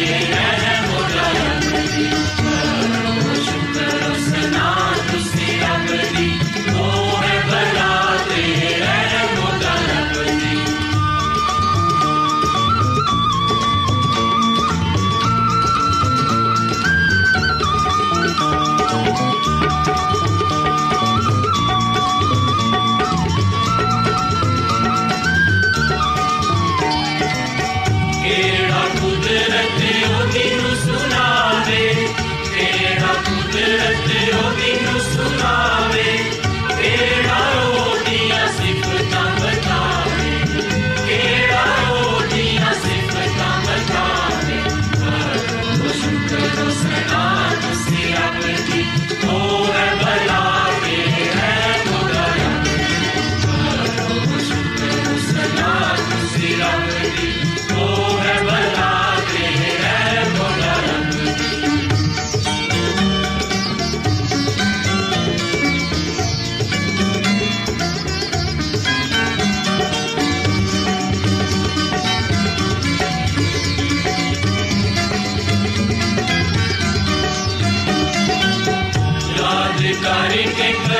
ਦੇ Take, take,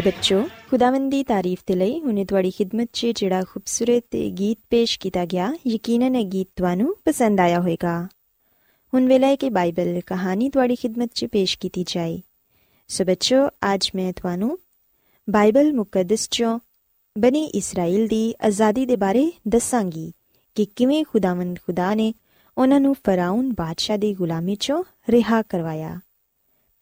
ਪਿਆਰੇ ਬੱਚੋ ਖੁਦਾਵੰਦ ਦੀ ਤਾਰੀਫ ਤੇ ਲਈ ਹੁਣੇ ਤੁਹਾਡੀ ਖidmat 'ਚ ਜਿਹੜਾ ਖੂਬਸੂਰਤ ਗੀਤ ਪੇਸ਼ ਕੀਤਾ ਗਿਆ ਯਕੀਨਨ ਇਹ ਗੀਤ ਤੁਹਾਨੂੰ ਪਸੰਦ ਆਇਆ ਹੋਵੇਗਾ ਹੁਣ ਵੇਲਾ ਹੈ ਕਿ ਬਾਈਬਲ ਕਹਾਣੀ ਤੁਹਾਡੀ ਖidmat 'ਚ ਪੇਸ਼ ਕੀਤੀ ਜਾਏ ਸੋ ਬੱਚੋ ਅੱਜ ਮੈਂ ਤੁਹਾਨੂੰ ਬਾਈਬਲ ਮੁਕੱਦਸ 'ਚੋਂ ਬਣੀ ਇਸਰਾਇਲ ਦੀ ਆਜ਼ਾਦੀ ਦੇ ਬਾਰੇ ਦੱਸਾਂਗੀ ਕਿ ਕਿਵੇਂ ਖੁਦਾਵੰਦ ਖੁਦਾ ਨੇ ਉਹਨਾਂ ਨੂੰ ਫਰਾਉਨ ਬਾਦਸ਼ਾਹ ਦੀ ਗੁਲਾਮੀ 'ਚੋਂ ਰਿਹਾ ਕਰਵਾਇਆ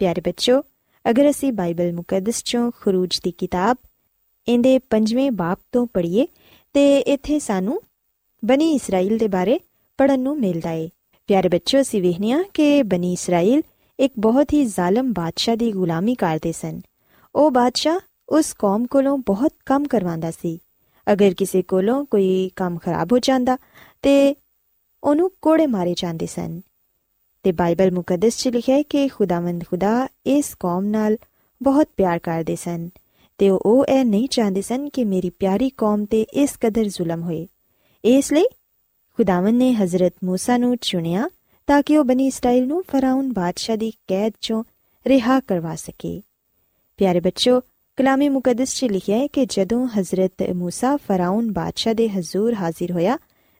ਪਿਆਰੇ ਬੱਚੋ ਅਗਰ ਅਸੀਂ ਬਾਈਬਲ ਮੁਕੱਦਸ 'ਚੋਂ ਖਰੂਜ ਦੀ ਕਿਤਾਬ, ਇਹਦੇ ਪੰਜਵੇਂ ਬਾਪ ਤੋਂ ਪੜ੍ਹੀਏ, ਤੇ ਇੱਥੇ ਸਾਨੂੰ ਬਣੀ ਇਸਰਾਇਲ ਦੇ ਬਾਰੇ ਪੜਨ ਨੂੰ ਮਿਲਦਾ ਹੈ ਪਿਆਰੇ ਬੱਚੋ ਅਸੀਂ ਵੇਖਨੀਆ ਕਿ ਬਣੀ ਇਸਰਾਇਲ ਇੱਕ ਬਹੁਤ ਹੀ ਜ਼ਾਲਮ ਬਾਦਸ਼ਾਹ ਦੀ ਗੁਲਾਮੀ ਕਰਦੇ ਸਨ। ਉਹ ਬਾਦਸ਼ਾਹ ਉਸ ਕੌਮ ਕੋਲੋਂ ਬਹੁਤ ਕੰਮ ਕਰਵਾਉਂਦਾ ਸੀ। ਅਗਰ ਕਿਸੇ ਕੋਲੋਂ ਕੋਈ ਕੰਮ ਖਰਾਬ ਹੋ ਜਾਂਦਾ, ਤੇ ਉਹਨੂੰ ਕੋੜੇ ਮਾਰੇ ਜਾਂਦੇ ਸਨ। ਤੇ ਬਾਈਬਲ ਮੁਕੱਦਸ 'ਚ ਲਿਖਿਆ ਹੈ ਕਿ ਖੁਦਾਵੰਦ ਖੁਦਾ ਇਸ ਕੌਮ ਨਾਲ ਬਹੁਤ ਪਿਆਰ ਕਰਦੇ ਸਨ ਤੇ ਉਹ ਇਹ ਨਹੀਂ ਚਾਹੁੰਦੇ ਸਨ ਕਿ ਮੇਰੀ ਪਿਆਰੀ ਕੌਮ ਤੇ ਇਸ ਕਦਰ ਜ਼ੁਲਮ ਹੋਏ ਇਸ ਲਈ ਖੁਦਾਵੰਦ ਨੇ ਹਜ਼ਰਤ موسی ਨੂੰ ਚੁਣਿਆ ਤਾਂ ਕਿ ਉਹ ਬਣੀ ਇਸਰਾਇਲ ਨੂੰ ਫਰਾਉਨ ਬਾਦਸ਼ਾਹ ਦੀ ਕੈਦ ਚੋਂ ਰਿਹਾ ਕਰਵਾ ਸਕੇ ਪਿਆਰੇ ਬੱਚੋ ਕਲਾਮੇ ਮੁਕੱਦਸ 'ਚ ਲਿਖਿਆ ਹੈ ਕਿ ਜਦੋਂ ਹਜ਼ਰਤ موسی ਫਰਾਉਨ ਬਾਦਸ਼ਾਹ ਦੇ ਹਜ਼ੂਰ ਹਾਜ਼ਰ ਹੋਇਆ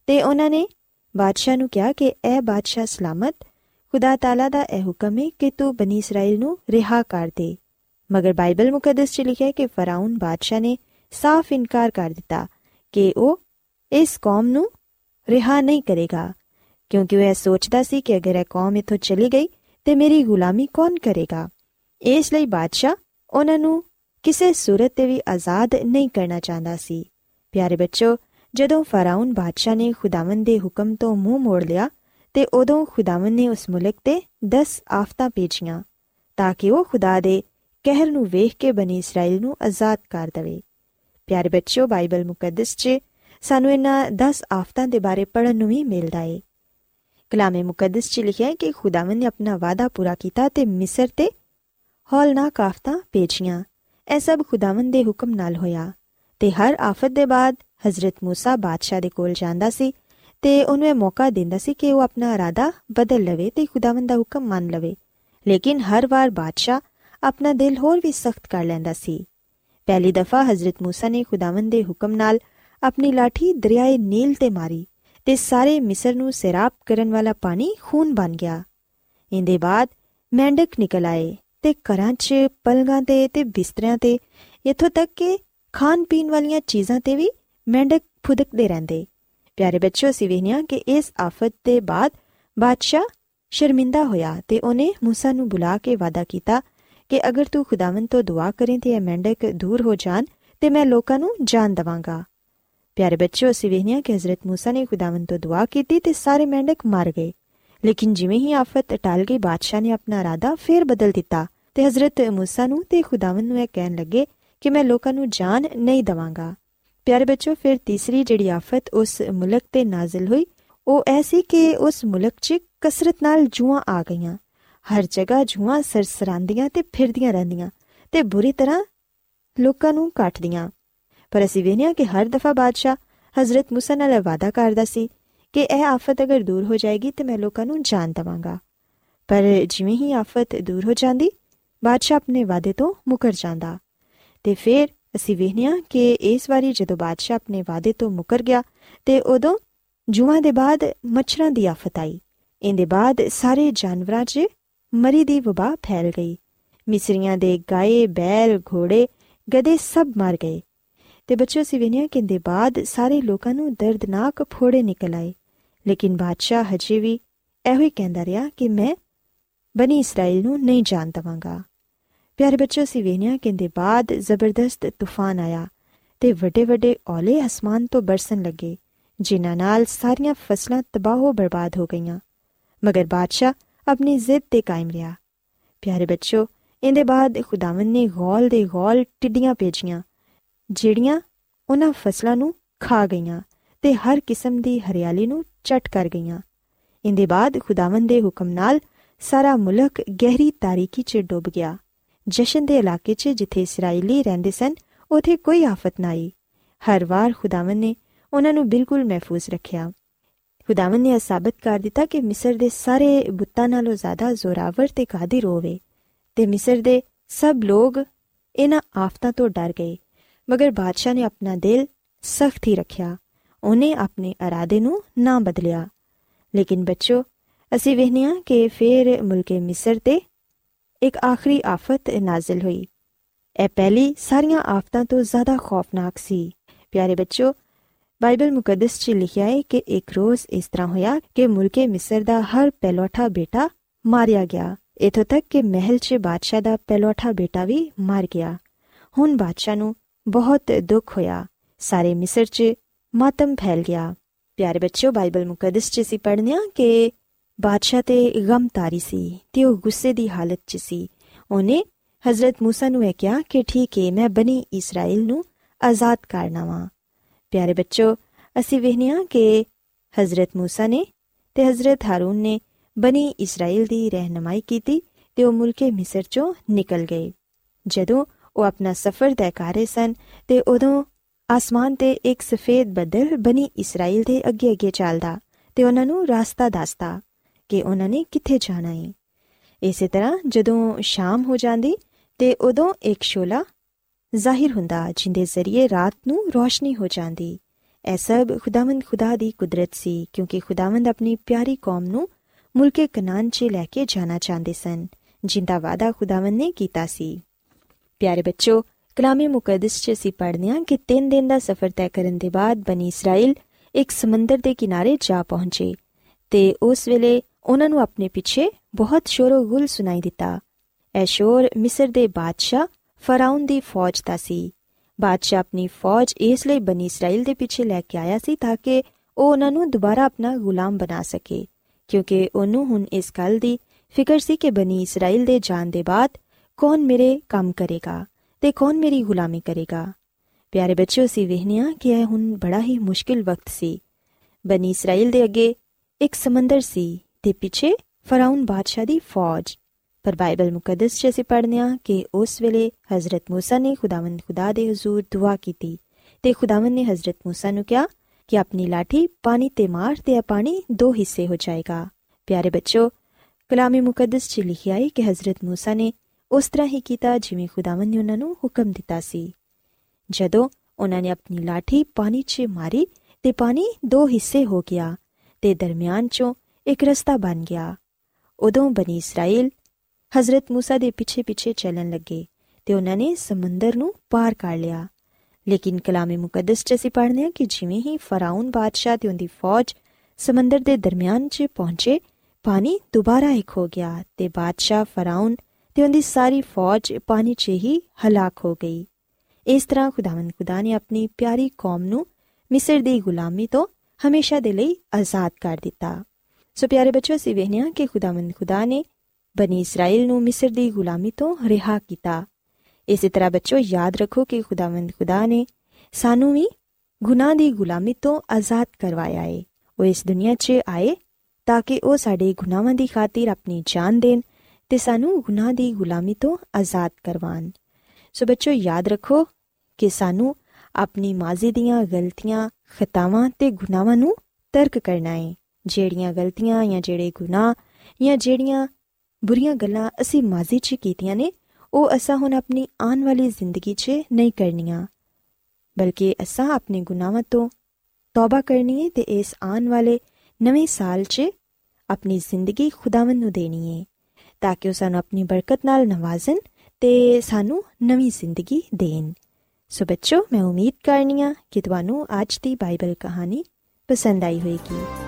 ਤੇ ਉਹਨਾਂ ਨੇ ਬਾਦਸ਼ਾਹ ਨੂੰ ਕਿਹਾ ਕਿ ਇਹ ਬਾਦਸ਼ਾਹ ਸਲਾਮਤ ਖੁਦਾ ਤਾਲਾ ਦਾ ਇਹ ਹੁਕਮ ਹੈ ਕਿ ਤੂੰ ਬਣੀ ਇਸਰਾਇਲ ਨੂੰ ਰਿਹਾ ਕਰ ਦੇ। ਮਗਰ ਬਾਈਬਲ ਮੁਕੱਦਸ 'ਚ ਲਿਖਿਆ ਹੈ ਕਿ ਫਰਾਉਨ ਬਾਦਸ਼ਾਹ ਨੇ ਸਾਫ਼ ਇਨਕਾਰ ਕਰ ਦਿੱਤਾ ਕਿ ਉਹ ਇਸ ਕੌਮ ਨੂੰ ਰਿਹਾ ਨਹੀਂ ਕਰੇਗਾ। ਕਿਉਂਕਿ ਉਹ ਇਹ ਸੋਚਦਾ ਸੀ ਕਿ ਅਗਰ ਇਹ ਕੌਮ ਇਥੋਂ ਚਲੀ ਗਈ, ਤੇ ਮੇਰੀ ਗੁਲਾਮੀ ਕੌਣ ਕਰੇਗਾ? ਇਸ ਲਈ ਬਾਦਸ਼ਾਹ ਉਹਨਾਂ ਨੂੰ ਕਿਸੇ ਸੂਰਤ ਤੇ ਵੀ ਆਜ਼ਾਦ ਨਹੀਂ ਕਰਨਾ ਚਾਹੁੰਦਾ ਸੀ। ਪਿਆਰੇ ਬੱਚੋ, ਜਦੋਂ ਫਰਾਉਨ ਬਾਦਸ਼ਾਹ ਨੇ ਖੁਦਾਵੰਦ ਦੇ ਹੁਕਮ ਤੋਂ ਮੂੰਹ ਮੋੜ ਲਿਆ ਤੇ ਉਦੋਂ ਖੁਦਾਵੰਦ ਨੇ ਉਸ ਮੁਲਕ ਤੇ 10 ਆਫਤਾਂ ਭੇਜੀਆਂ ਤਾਂ ਕਿ ਉਹ ਖੁਦਾ ਦੇ ਕਹਿਰ ਨੂੰ ਵੇਖ ਕੇ ਬਣੀ ਇਸਰਾਇਲ ਨੂੰ ਆਜ਼ਾਦ ਕਰ ਦੇਵੇ ਪਿਆਰੇ ਬੱਚਿਓ ਬਾਈਬਲ ਮੁਕੱਦਸ 'ਚ ਸਾਨੂੰ ਇਹਨਾਂ 10 ਆਫਤਾਂ ਦੇ ਬਾਰੇ ਪੜਨ ਨੂੰ ਵੀ ਮਿਲਦਾ ਹੈ ਕਲਾਮੇ ਮੁਕੱਦਸ 'ਚ ਲਿਖਿਆ ਹੈ ਕਿ ਖੁਦਾਵੰਦ ਨੇ ਆਪਣਾ ਵਾਅਦਾ ਪੂਰਾ ਕੀਤਾ ਤੇ ਮਿਸਰ ਤੇ ਹੌਲਨਾਕ ਆਫਤਾਂ ਭੇਜੀਆਂ ਇਹ ਸਭ ਖੁਦਾਵੰਦ ਦੇ ਹੁਕਮ ਨਾਲ ਹੋਇਆ ਤੇ ਹਰ ਆਫਤ ਦੇ ਬਾਅਦ ਹਜ਼ਰਤ موسی ਬਾਦਸ਼ਾਹ ਦੇ ਕੋਲ ਜਾਂਦਾ ਸੀ ਤੇ ਉਹਨੂੰ ਇਹ ਮੌਕਾ ਦਿੰਦਾ ਸੀ ਕਿ ਉਹ ਆਪਣਾ ਇਰਾਦਾ ਬਦਲ ਲਵੇ ਤੇ ਖੁਦਾਵੰਦ ਦਾ ਹੁਕਮ ਮੰਨ ਲਵੇ ਲੇਕਿਨ ਹਰ ਵਾਰ ਬਾਦਸ਼ਾਹ ਆਪਣਾ ਦਿਲ ਹੋਰ ਵੀ ਸਖਤ ਕਰ ਲੈਂਦਾ ਸੀ ਪਹਿਲੀ ਦਫਾ ਹਜ਼ਰਤ موسی ਨੇ ਖੁਦਾਵੰਦ ਦੇ ਹੁਕਮ ਨਾਲ ਆਪਣੀ ਲਾਠੀ ਦਰਿਆਏ ਨੀਲ ਤੇ ਮਾਰੀ ਤੇ ਸਾਰੇ ਮਿਸਰ ਨੂੰ ਸਿਰਾਪ ਕਰਨ ਵਾਲਾ ਪਾਣੀ ਖੂਨ ਬਣ ਗਿਆ ਇੰਦੇ ਬਾਅਦ ਮੈਂਡਕ ਨਿਕਲ ਆਏ ਤੇ ਘਰਾਂ 'ਚ ਪਲੰਗਾਂ ਤੇ ਤੇ ਬਿਸਤਰਿਆਂ ਤੇ ਇਥੋਂ ਤੱਕ ਕਿ ਖਾਣ ਪੀਣ ਵਾਲੀਆਂ ਚੀਜ਼ਾਂ ਤੇ ਵੀ ਮੈਂਡਕ ਫੁਦਕਦੇ ਰਹਿੰਦੇ ਪਿਆਰੇ ਬੱਚਿਓ ਅਸੀਂ ਵੇਖਿਆ ਕਿ ਇਸ ਆਫਤ ਦੇ ਬਾਅਦ ਬਾਦਸ਼ਾਹ ਸ਼ਰਮਿੰਦਾ ਹੋਇਆ ਤੇ ਉਹਨੇ موسی ਨੂੰ ਬੁਲਾ ਕੇ ਵਾਦਾ ਕੀਤਾ ਕਿ ਅਗਰ ਤੂੰ ਖੁਦਾਵੰਦ ਤੋਂ ਦੁਆ ਕਰੇ ਤੇ ਇਹ ਮੈਂਡਕ ਦੂਰ ਹੋ ਜਾਣ ਤੇ ਮੈਂ ਲੋਕਾਂ ਨੂੰ ਜਾਨ ਦਵਾਂਗਾ ਪਿਆਰੇ ਬੱਚਿਓ ਅਸੀਂ ਵੇਖਿਆ ਕਿ ਹਜ਼ਰਤ موسی ਨੇ ਖੁਦਾਵੰਦ ਤੋਂ ਦੁਆ ਕੀਤੀ ਤੇ ਸਾਰੇ ਮੈਂਡਕ ਮਰ ਗਏ ਲੇਕਿਨ ਜਿਵੇਂ ਹੀ ਆਫਤ ਟਲ ਗਈ ਬਾਦਸ਼ਾਹ ਨੇ ਆਪਣਾ ਇਰਾਦਾ ਫੇਰ ਬਦਲ ਦਿੱਤਾ ਤੇ ਹਜ਼ਰਤ موسی ਨੂੰ ਤੇ ਖੁਦਾਵੰਦ ਨੂੰ ਇਹ ਕਹਿਣ ਲੱਗੇ ਕਿ ਮੈਂ ਲੋਕਾਂ ਨੂੰ ਜਾਨ ਨਹੀਂ ਦਵਾਂਗਾ ਪਿਆਰੇ ਬੱਚੋ ਫਿਰ ਤੀਸਰੀ ਜਿਹੜੀ ਆਫਤ ਉਸ ਮੁਲਕ ਤੇ ਨਾਜ਼ਿਲ ਹੋਈ ਉਹ ਐਸੀ ਕਿ ਉਸ ਮੁਲਕ 'ਚ ਕਸਰਤ ਨਾਲ ਜੂਆਂ ਆ ਗਈਆਂ ਹਰ ਜਗ੍ਹਾ ਜੂਆਂ ਸਰਸਰਾਂਦੀਆਂ ਤੇ ਫਿਰਦੀਆਂ ਰਹਿੰਦੀਆਂ ਤੇ ਬੁਰੀ ਤਰ੍ਹਾਂ ਲੋਕਾਂ ਨੂੰ ਕੱਟਦੀਆਂ ਪਰ ਅਸੀਂ ਵੇਖਿਆ ਕਿ ਹਰ ਦਫਾ ਬਾਦਸ਼ਾਹ ਹਜ਼ਰਤ موسی ਨਾਲ ਵਾਅਦਾ ਕਰਦਾ ਸੀ ਕਿ ਇਹ ਆਫਤ ਅਗਰ ਦੂਰ ਹੋ ਜਾਏਗੀ ਤੇ ਮੈਂ ਲੋਕਾਂ ਨੂੰ ਜਾਨ ਦਵਾਂਗਾ ਪਰ ਜਿਵੇਂ ਹੀ ਆਫਤ ਦੂਰ ਹੋ ਜਾਂਦੀ ਬਾਦਸ਼ਾਹ ਆਪਣੇ ਵਾਅਦੇ ਤੋਂ ਮੁਕਰ ਜਾਂਦਾ ਤੇ ਫਿਰ ਅਸੀਂ ਵੇਖਿਆ ਕਿ ਇਸ ਵਾਰੀ ਜਦੋਂ ਬਾਦਸ਼ਾਹ ਆਪਣੇ ਵਾਅਦੇ ਤੋਂ ਮੁਕਰ ਗਿਆ ਤੇ ਉਦੋਂ ਜੁਮਾਂ ਦੇ ਬਾਅਦ ਮੱਛਰਾਂ ਦੀ ਆਫਤ ਆਈ। ਇਹਦੇ ਬਾਅਦ ਸਾਰੇ ਜਾਨਵਰਾਂ 'ਚ ਮਰੀ ਦੀ ਵਬਾ ਫੈਲ ਗਈ। ਮਿਸਰੀਆਂ ਦੇ ਗਾਏ, ਬੈਲ, ਘੋੜੇ, ਗਧੇ ਸਭ ਮਰ ਗਏ। ਤੇ ਬੱਚੋ ਸੀ ਵੇਖਿਆ ਕਿ ਇਹਦੇ ਬਾਅਦ ਸਾਰੇ ਲੋਕਾਂ ਨੂੰ ਦਰਦਨਾਕ ਫੋੜੇ ਨਿਕਲ ਆਏ। ਲੇਕਿਨ ਬਾਦਸ਼ਾਹ ਹਜੇ ਵੀ ਇਹੋ ਹੀ ਕਹਿੰਦਾ ਰਿਹਾ ਕਿ ਮੈਂ ਬਨੀ ਇਸਰਾਇਲ ਨੂੰ ਨਹੀਂ ਜਾਣ ਦਵਾਂਗਾ। ਪਿਆਰੇ ਬੱਚੋ ਸੀ ਵੇਖਿਆ ਕਿ ਇਹਦੇ ਬਾਅਦ ਜ਼ਬਰਦਸਤ ਤੂਫਾਨ ਆਇਆ ਤੇ ਵੱਡੇ ਵੱਡੇ ਔਲੇ ਅਸਮਾਨ ਤੋਂ ਬਰਸਣ ਲੱਗੇ, ਜਿਨ੍ਹਾਂ ਨਾਲ ਸਾਰੀਆਂ ਫਸਲਾਂ ਤਬਾਹ ਬਰਬਾਦ ਹੋ ਗਈਆਂ। ਮਗਰ ਬਾਦਸ਼ਾਹ ਆਪਣੀ ਜ਼ਿੱਦ ਤੇ ਕਾਇਮ ਰਿਹਾ। ਪਿਆਰੇ ਬੱਚੋ ਇਹਦੇ ਬਾਅਦ ਖੁਦਾਵੰਦ ਨੇ ਗੌਲ ਦੇ ਗੌਲ ਟਿੱਡੀਆਂ ਭੇਜੀਆਂ, ਜਿਹੜੀਆਂ ਉਹਨਾਂ ਫਸਲਾਂ ਨੂੰ ਖਾ ਗਈਆਂ ਤੇ ਹਰ ਕਿਸਮ ਦੀ ਹਰਿਆਲੀ ਨੂੰ ਚਟ ਕਰ ਗਈਆਂ। ਇਹਦੇ ਬਾਅਦ ਖੁਦਾਵੰਦ ਦੇ ਹੁਕਮ ਨਾਲ ਸਾਰਾ ਮੁਲਕ ਗਹਿਰੀ ਤਾਰੀਕੀ 'ਚ ਡੁੱਬ ਗਿਆ। ਜਸ਼ਨ ਦੇ ਇਲਾਕੇ 'ਚ ਜਿੱਥੇ ਇਸرائیਲੀ ਰਹਿੰਦੇ ਸਨ, ਉਥੇ ਕੋਈ ਆਫਤ ਨਾ ਆਈ। ਹਰ ਵਾਰ ਖੁਦਾਵੰ ਨੇ ਉਹਨਾਂ ਨੂੰ ਬਿਲਕੁਲ ਮਹਿਫੂਜ਼ ਰੱਖਿਆ। ਖੁਦਾਵੰ ਨੇ ਇਹ ਸਾਬਤ ਕਰ ਦਿੱਤਾ ਕਿ ਮਿਸਰ ਦੇ ਸਾਰੇ ਬੁੱਤਾਂ ਨਾਲੋਂ ਜ਼ਿਆਦਾ ਜ਼ੋਰਾਵਰ ਤੇ ਕਾਦਰ ਹੋਵੇ ਤੇ ਮਿਸਰ ਦੇ ਸਭ ਲੋਕ ਇਹਨਾਂ ਆਫਤਾਂ ਤੋਂ ਡਰ ਗਏ, ਮਗਰ ਬਾਦਸ਼ਾਹ ਨੇ ਆਪਣਾ ਦਿਲ ਸਖਤ ਹੀ ਰੱਖਿਆ। ਉਹਨੇ ਆਪਣੇ ਇਰਾਦੇ ਨੂੰ ਨਾ ਬਦਲਿਆ। ਲੇਕਿਨ ਬੱਚੋ, ਅਸੀਂ ਵੇਖਨੇ ਆ ਕਿ ਫੇਰ ਮੁਲਕੇ ਮਿਸਰ ਤੇ ਇੱਕ ਆਖਰੀ ਆਫਤ ਨਾਜ਼ਿਲ ਹੋਈ। ਇਹ ਪਹਿਲੀ ਸਾਰੀਆਂ ਆਫਤਾਂ ਤੋਂ ਜ਼ਿਆਦਾ ਖੌਫਨਾਕ ਸੀ। ਪਿਆਰੇ ਬੱਚੋ ਬਾਈਬਲ ਮੁਕੱਦਸ 'ਚ ਲਿਖਿਆ ਹੈ ਕਿ ਇੱਕ ਰੋਜ਼ ਇਸ ਤਰ੍ਹਾਂ ਹੋਇਆ ਕਿ ਮੁਲਕੇ ਮਿਸਰ ਦਾ ਹਰ ਪਹਿਲੋਠਾ ਬੇਟਾ ਮਾਰਿਆ ਗਿਆ। ਇਥੋਂ ਤੱਕ ਕਿ ਮਹਿਲ 'ਚ ਬਾਦਸ਼ਾਹ ਦਾ ਪਹਿਲੋਠਾ ਬੇਟਾ ਵੀ ਮਰ ਗਿਆ। ਹੁਣ ਬਾਦਸ਼ਾਹ ਨੂੰ ਬਹੁਤ ਦੁੱਖ ਹੋਇਆ। ਸਾਰੇ ਮਿਸਰ 'ਚ ਮਾਤਮ ਫੈਲ ਗਿਆ। ਪਿਆਰੇ ਬੱਚਿਓ, ਬਾਈਬਲ ਮੁਕੱਦਸ 'ਚ ਸੀ ਪੜ੍ਹਨਿਆ ਕਿ ਬਾਦਸ਼ਾਹ ਤੇ ਗਮਤਾਰੀ ਸੀ ਤੇ ਉਹ ਗੁੱਸੇ ਦੀ ਹਾਲਤ 'ਚ ਸੀ ਉਹਨੇ ਹਜ਼ਰਤ موسی ਨੂੰ ਇਹ ਕਿਹਾ ਕਿ ਠੀਕ ਹੈ ਮੈਂ ਬਣੀ ਇਸਰਾਇਲ ਨੂੰ ਆਜ਼ਾਦ ਕਰਨਾ ਵਾਂ ਪਿਆਰੇ ਬੱਚੋ ਅਸੀਂ ਵੇਖਨੀਆ ਕਿ ਹਜ਼ਰਤ موسی ਨੇ ਤੇ ਹਜ਼ਰਤ ਹਾਰੂਨ ਨੇ ਬਣੀ ਇਸਰਾਇਲ ਦੀ ਰਹਿਨਮਾਈ ਕੀਤੀ ਤੇ ਉਹ ਮੁਲਕੇ ਮਿਸਰ ਚੋਂ ਨਿਕਲ ਗਏ ਜਦੋਂ ਉਹ ਆਪਣਾ ਸਫ਼ਰ ਤੈਅ ਕਰ ਰਹੇ ਸਨ ਤੇ ਉਦੋਂ ਆਸਮਾਨ ਤੇ ਇੱਕ ਸਫੇਦ ਬੱਦਲ ਬਣੀ ਇਸਰਾਇਲ ਦੇ ਅੱਗੇ ਅੱਗੇ ਚੱਲਦਾ ਤੇ ਉਹਨਾਂ ਨੂੰ ਰਸਤਾ ਦੱਸਦਾ ਕਿ ਉਹਨਾਂ ਨੇ ਕਿੱਥੇ ਜਾਣਾ ਹੈ ਇਸੇ ਤਰ੍ਹਾਂ ਜਦੋਂ ਸ਼ਾਮ ਹੋ ਜਾਂਦੀ ਤੇ ਉਦੋਂ ਇੱਕ ਸ਼ੋਲਾ ਜ਼ਾਹਿਰ ਹੁੰਦਾ ਜਿੰਦੇ ਜ਼ਰੀਏ ਰਾਤ ਨੂੰ ਰੋਸ਼ਨੀ ਹੋ ਜਾਂਦੀ। ਇਹ ਸਭ ਖੁਦਾਵੰਦ ਖੁਦਾ ਦੀ ਕੁਦਰਤ ਸੀ ਕਿਉਂਕਿ ਖੁਦਾਵੰਦ ਆਪਣੀ ਪਿਆਰੀ ਕੌਮ ਨੂੰ ਮੁਲਕੇ ਕਨਾਨ 'ਚ ਲੈ ਕੇ ਜਾਣਾ ਚਾਹੁੰਦੇ ਸਨ, ਜਿੰਦਾ ਵਾਦਾ ਖੁਦਾਵੰਦ ਨੇ ਕੀਤਾ ਸੀ। ਪਿਆਰੇ ਬੱਚੋ, ਕਲਾਮੇ ਮੁਕੱਦਸ 'ਚ ਅਸੀਂ ਪੜ੍ਹਦੇ ਹਾਂ ਕਿ 3 ਦਿਨ ਦਾ ਸਫ਼ਰ ਤੈਅ ਕਰਨ ਦੇ ਬਾਅਦ ਬਨੀ ਇਸਰਾਇਲ ਇੱਕ ਸਮੁੰਦਰ ਦੇ ਕਿਨਾਰੇ ਜਾ ਪਹੁੰਚੇ ਤੇ ਉਸ ਵੇਲੇ ਉਹਨਾਂ ਨੂੰ ਆਪਣੇ ਪਿੱਛੇ ਬਹੁਤ ਸ਼ੋਰ-ਗੁਲ ਸੁਣਾਈ ਦਿੱਤਾ। ਇਹ ਸ਼ੋਰ ਮਿਸਰ ਦੇ ਬਾਦਸ਼ਾਹ ਫਰਾਉਨ ਦੀ ਫੌਜ ਦਾ ਸੀ। ਬਾਦਸ਼ਾਹ ਆਪਣੀ ਫੌਜ ਇਸ ਲਈ ਬਨੀ ਇਸਰਾਇਲ ਦੇ ਪਿੱਛੇ ਲੈ ਕੇ ਆਇਆ ਸੀ ਤਾਂ ਕਿ ਉਹ ਉਹਨਾਂ ਨੂੰ ਦੁਬਾਰਾ ਆਪਣਾ ਗੁਲਾਮ ਬਣਾ ਸਕੇ, ਕਿਉਂਕਿ ਉਹਨੂੰ ਹੁਣ ਇਸ ਗੱਲ ਦੀ ਫਿਕਰ ਸੀ ਕਿ ਬਨੀ ਇਸਰਾਇਲ ਦੇ ਜਾਣ ਦੇ ਬਾਅਦ ਕੌਣ ਮੇਰੇ ਕੰਮ ਕਰੇਗਾ ਤੇ ਕੌਣ ਮੇਰੀ ਗੁਲਾਮੀ ਕਰੇਗਾ। ਪਿਆਰੇ ਬੱਚਿਓ ਸੀ ਵਹਿਨੀਆਂ ਕਿ ਇਹ ਹੁਣ ਬੜਾ ਹੀ ਮੁਸ਼ਕਿਲ ਵਕਤ ਸੀ। ਬਨੀ ਇਸਰਾਇਲ ਦੇ ਅੱਗੇ ਇੱਕ ਸਮੁੰਦਰ ਸੀ। ਤੇ ਪਿੱਛੇ ਫਰਾਉਨ ਬਾਦਸ਼ਾਹ ਦੀ ਫੌਜ ਪਰ ਬਾਈਬਲ ਮੁਕੱਦਸ 'ਚ ਅਸੀਂ ਪੜ੍ਹਨੇ ਆ ਕਿ ਉਸ ਵੇਲੇ ਹਜ਼ਰਤ موسی ਨੇ ਖੁਦਾਵੰਦ ਖੁਦਾ ਦੇ ਹਜ਼ੂਰ ਦੁਆ ਕੀਤੀ ਤੇ ਖੁਦਾਵੰਦ ਨੇ ਹਜ਼ਰਤ موسی ਨੂੰ ਕਿਹਾ ਕਿ ਆਪਣੀ ਲਾਠੀ ਪਾਣੀ ਤੇ ਮਾਰ ਤੇ ਇਹ ਪਾਣੀ ਦੋ ਹਿੱਸੇ ਹੋ ਜਾਏਗਾ ਪਿਆਰੇ ਬੱਚੋ ਕਲਾਮੇ ਮੁਕੱਦਸ 'ਚ ਲਿਖਿਆ ਹੈ ਕਿ ਹਜ਼ਰਤ موسی ਨੇ ਉਸ ਤਰ੍ਹਾਂ ਹੀ ਕੀਤਾ ਜਿਵੇਂ ਖੁਦਾਵੰਦ ਨੇ ਉਹਨਾਂ ਨੂੰ ਹੁਕਮ ਦਿੱਤਾ ਸੀ ਜਦੋਂ ਉਹਨਾਂ ਨੇ ਆਪਣੀ ਲਾਠੀ ਪਾਣੀ 'ਚ ਮਾਰੀ ਤੇ ਪਾਣੀ ਦੋ ਹਿੱਸੇ ਹੋ ਗਿਆ ਤੇ ਦਰਮਿਆਨ 'ਚੋਂ ਇੱਕ ਰਸਤਾ ਬਣ ਗਿਆ ਉਦੋਂ ਬਨੀ ਇਸਰਾਇਲ ਹਜ਼ਰਤ موسی ਦੇ ਪਿੱਛੇ ਪਿੱਛੇ ਚੱਲਣ ਲੱਗੇ ਤੇ ਉਹਨਾਂ ਨੇ ਸਮੁੰਦਰ ਨੂੰ ਪਾਰ ਕਰ ਲਿਆ ਲੇਕਿਨ ਕਲਾਮੇ ਮੁਕੱਦਸ 'ਚ ਅਸੀਂ ਪੜ੍ਹਨੇ ਆ ਕਿ ਜਿਵੇਂ ਹੀ ਫਰਾਉਨ ਬਾਦਸ਼ਾਹ ਤੇ ਉਹਦੀ ਫੌਜ ਸਮੁੰਦਰ ਦੇ ਦਰਮਿਆਨ 'ਚ ਪਹੁੰਚੇ ਪਾਣੀ ਦੁਬਾਰਾ ਇੱਕ ਹੋ ਗਿਆ ਤੇ ਬਾਦਸ਼ਾਹ ਫਰਾਉਨ ਤੇ ਉਹਦੀ ਸਾਰੀ ਫੌਜ ਪਾਣੀ 'ਚ ਹੀ ਹਲਾਕ ਹੋ ਗਈ ਇਸ ਤਰ੍ਹਾਂ ਖੁਦਾਵੰਦ ਖੁਦਾ ਨੇ ਆਪਣੀ ਪਿਆਰੀ ਕੌਮ ਨੂੰ ਮਿਸਰ ਦੀ ਗੁਲਾਮੀ ਤੋਂ ਹਮੇਸ਼ਾ ਦੇ ਲਈ ਆਜ਼ਾਦ ਕਰ ਦਿੱਤਾ ਸੋ ਪਿਆਰੇ ਬੱਚੋ ਅਸੀਂ ਵੇਖਿਆ ਕਿ ਖੁਦਾਵੰਦ ਖੁਦਾ ਨੇ ਬਨੀ ਇਸਰਾਇਲ ਨੂੰ ਮਿਸਰ ਦੀ ਗੁਲਾਮੀ ਤੋਂ ਰਿਹਾ ਕੀਤਾ ਇਸੇ ਤਰ੍ਹਾਂ ਬੱਚੋ ਯਾਦ ਰੱਖੋ ਕਿ ਖੁਦਾਵੰਦ ਖੁਦਾ ਨੇ ਸਾਨੂੰ ਵੀ ਗੁਨਾਹ ਦੀ ਗੁਲਾਮੀ ਤੋਂ ਆਜ਼ਾਦ ਕਰਵਾਇਆ ਏ ਉਹ ਇਸ ਦੁਨੀਆ 'ਚ ਆਏ ਤਾਂ ਕਿ ਉਹ ਸਾਡੇ ਗੁਨਾਹਾਂ ਦੀ ਖਾਤਰ ਆਪਣੀ ਜਾਨ ਦੇਣ ਤੇ ਸਾਨੂੰ ਗੁਨਾਹ ਦੀ ਗੁਲਾਮੀ ਤੋਂ ਆਜ਼ਾਦ ਕਰਵਾਣ ਸੋ ਬੱਚੋ ਯਾਦ ਰੱਖੋ ਕਿ ਸਾਨੂੰ ਆਪਣੀ ਮਾਜ਼ੀ ਦੀਆਂ ਗਲਤੀਆਂ ਖਤਾਵਾਂ ਤੇ ਗੁਨਾਹਾਂ ਨੂੰ ਤਰਕ ਕਰਨਾ ਏ ਜਿਹੜੀਆਂ ਗਲਤੀਆਂ ਜਾਂ ਜਿਹੜੇ ਗੁਨਾਹ ਜਾਂ ਜਿਹੜੀਆਂ ਬੁਰੀਆਂ ਗੱਲਾਂ ਅਸੀਂ ਮਾਜ਼ੀ 'ਚ ਕੀਤੀਆਂ ਨੇ, ਉਹ ਅਸਾਂ ਹੁਣ ਆਪਣੀ ਆਉਣ ਵਾਲੀ ਜ਼ਿੰਦਗੀ 'ਚ ਨਹੀਂ ਕਰਨੀਆਂ। ਬਲਕਿ ਅਸਾਂ ਆਪਣੇ ਗੁਨਾਹਾਂ ਤੋਂ ਤੌਬਾ ਕਰਨੀ ਹੈ ਤੇ ਇਸ ਆਉਣ ਵਾਲੇ ਨਵੇਂ ਸਾਲ 'ਚ ਆਪਣੀ ਜ਼ਿੰਦਗੀ ਖੁਦਾਵੰਦ ਨੂੰ ਦੇਣੀ ਹੈ ਤਾਂ ਕਿ ਉਹ ਸਾਨੂੰ ਆਪਣੀ ਬਰਕਤ ਨਾਲ ਨਵਾਜ਼ਨ ਤੇ ਸਾਨੂੰ ਨਵੀਂ ਜ਼ਿੰਦਗੀ ਦੇਣ। ਸੋ ਬੱਚੋ, ਮੈਂ ਉਮੀਦ ਕਰਨੀਆ ਕਿ ਤੁਹਾਨੂੰ ਅੱਜ ਦੀ ਬਾਈਬਲ ਕਹਾਣੀ ਪਸੰਦ ਆਈ ਹੋਵੇਗੀ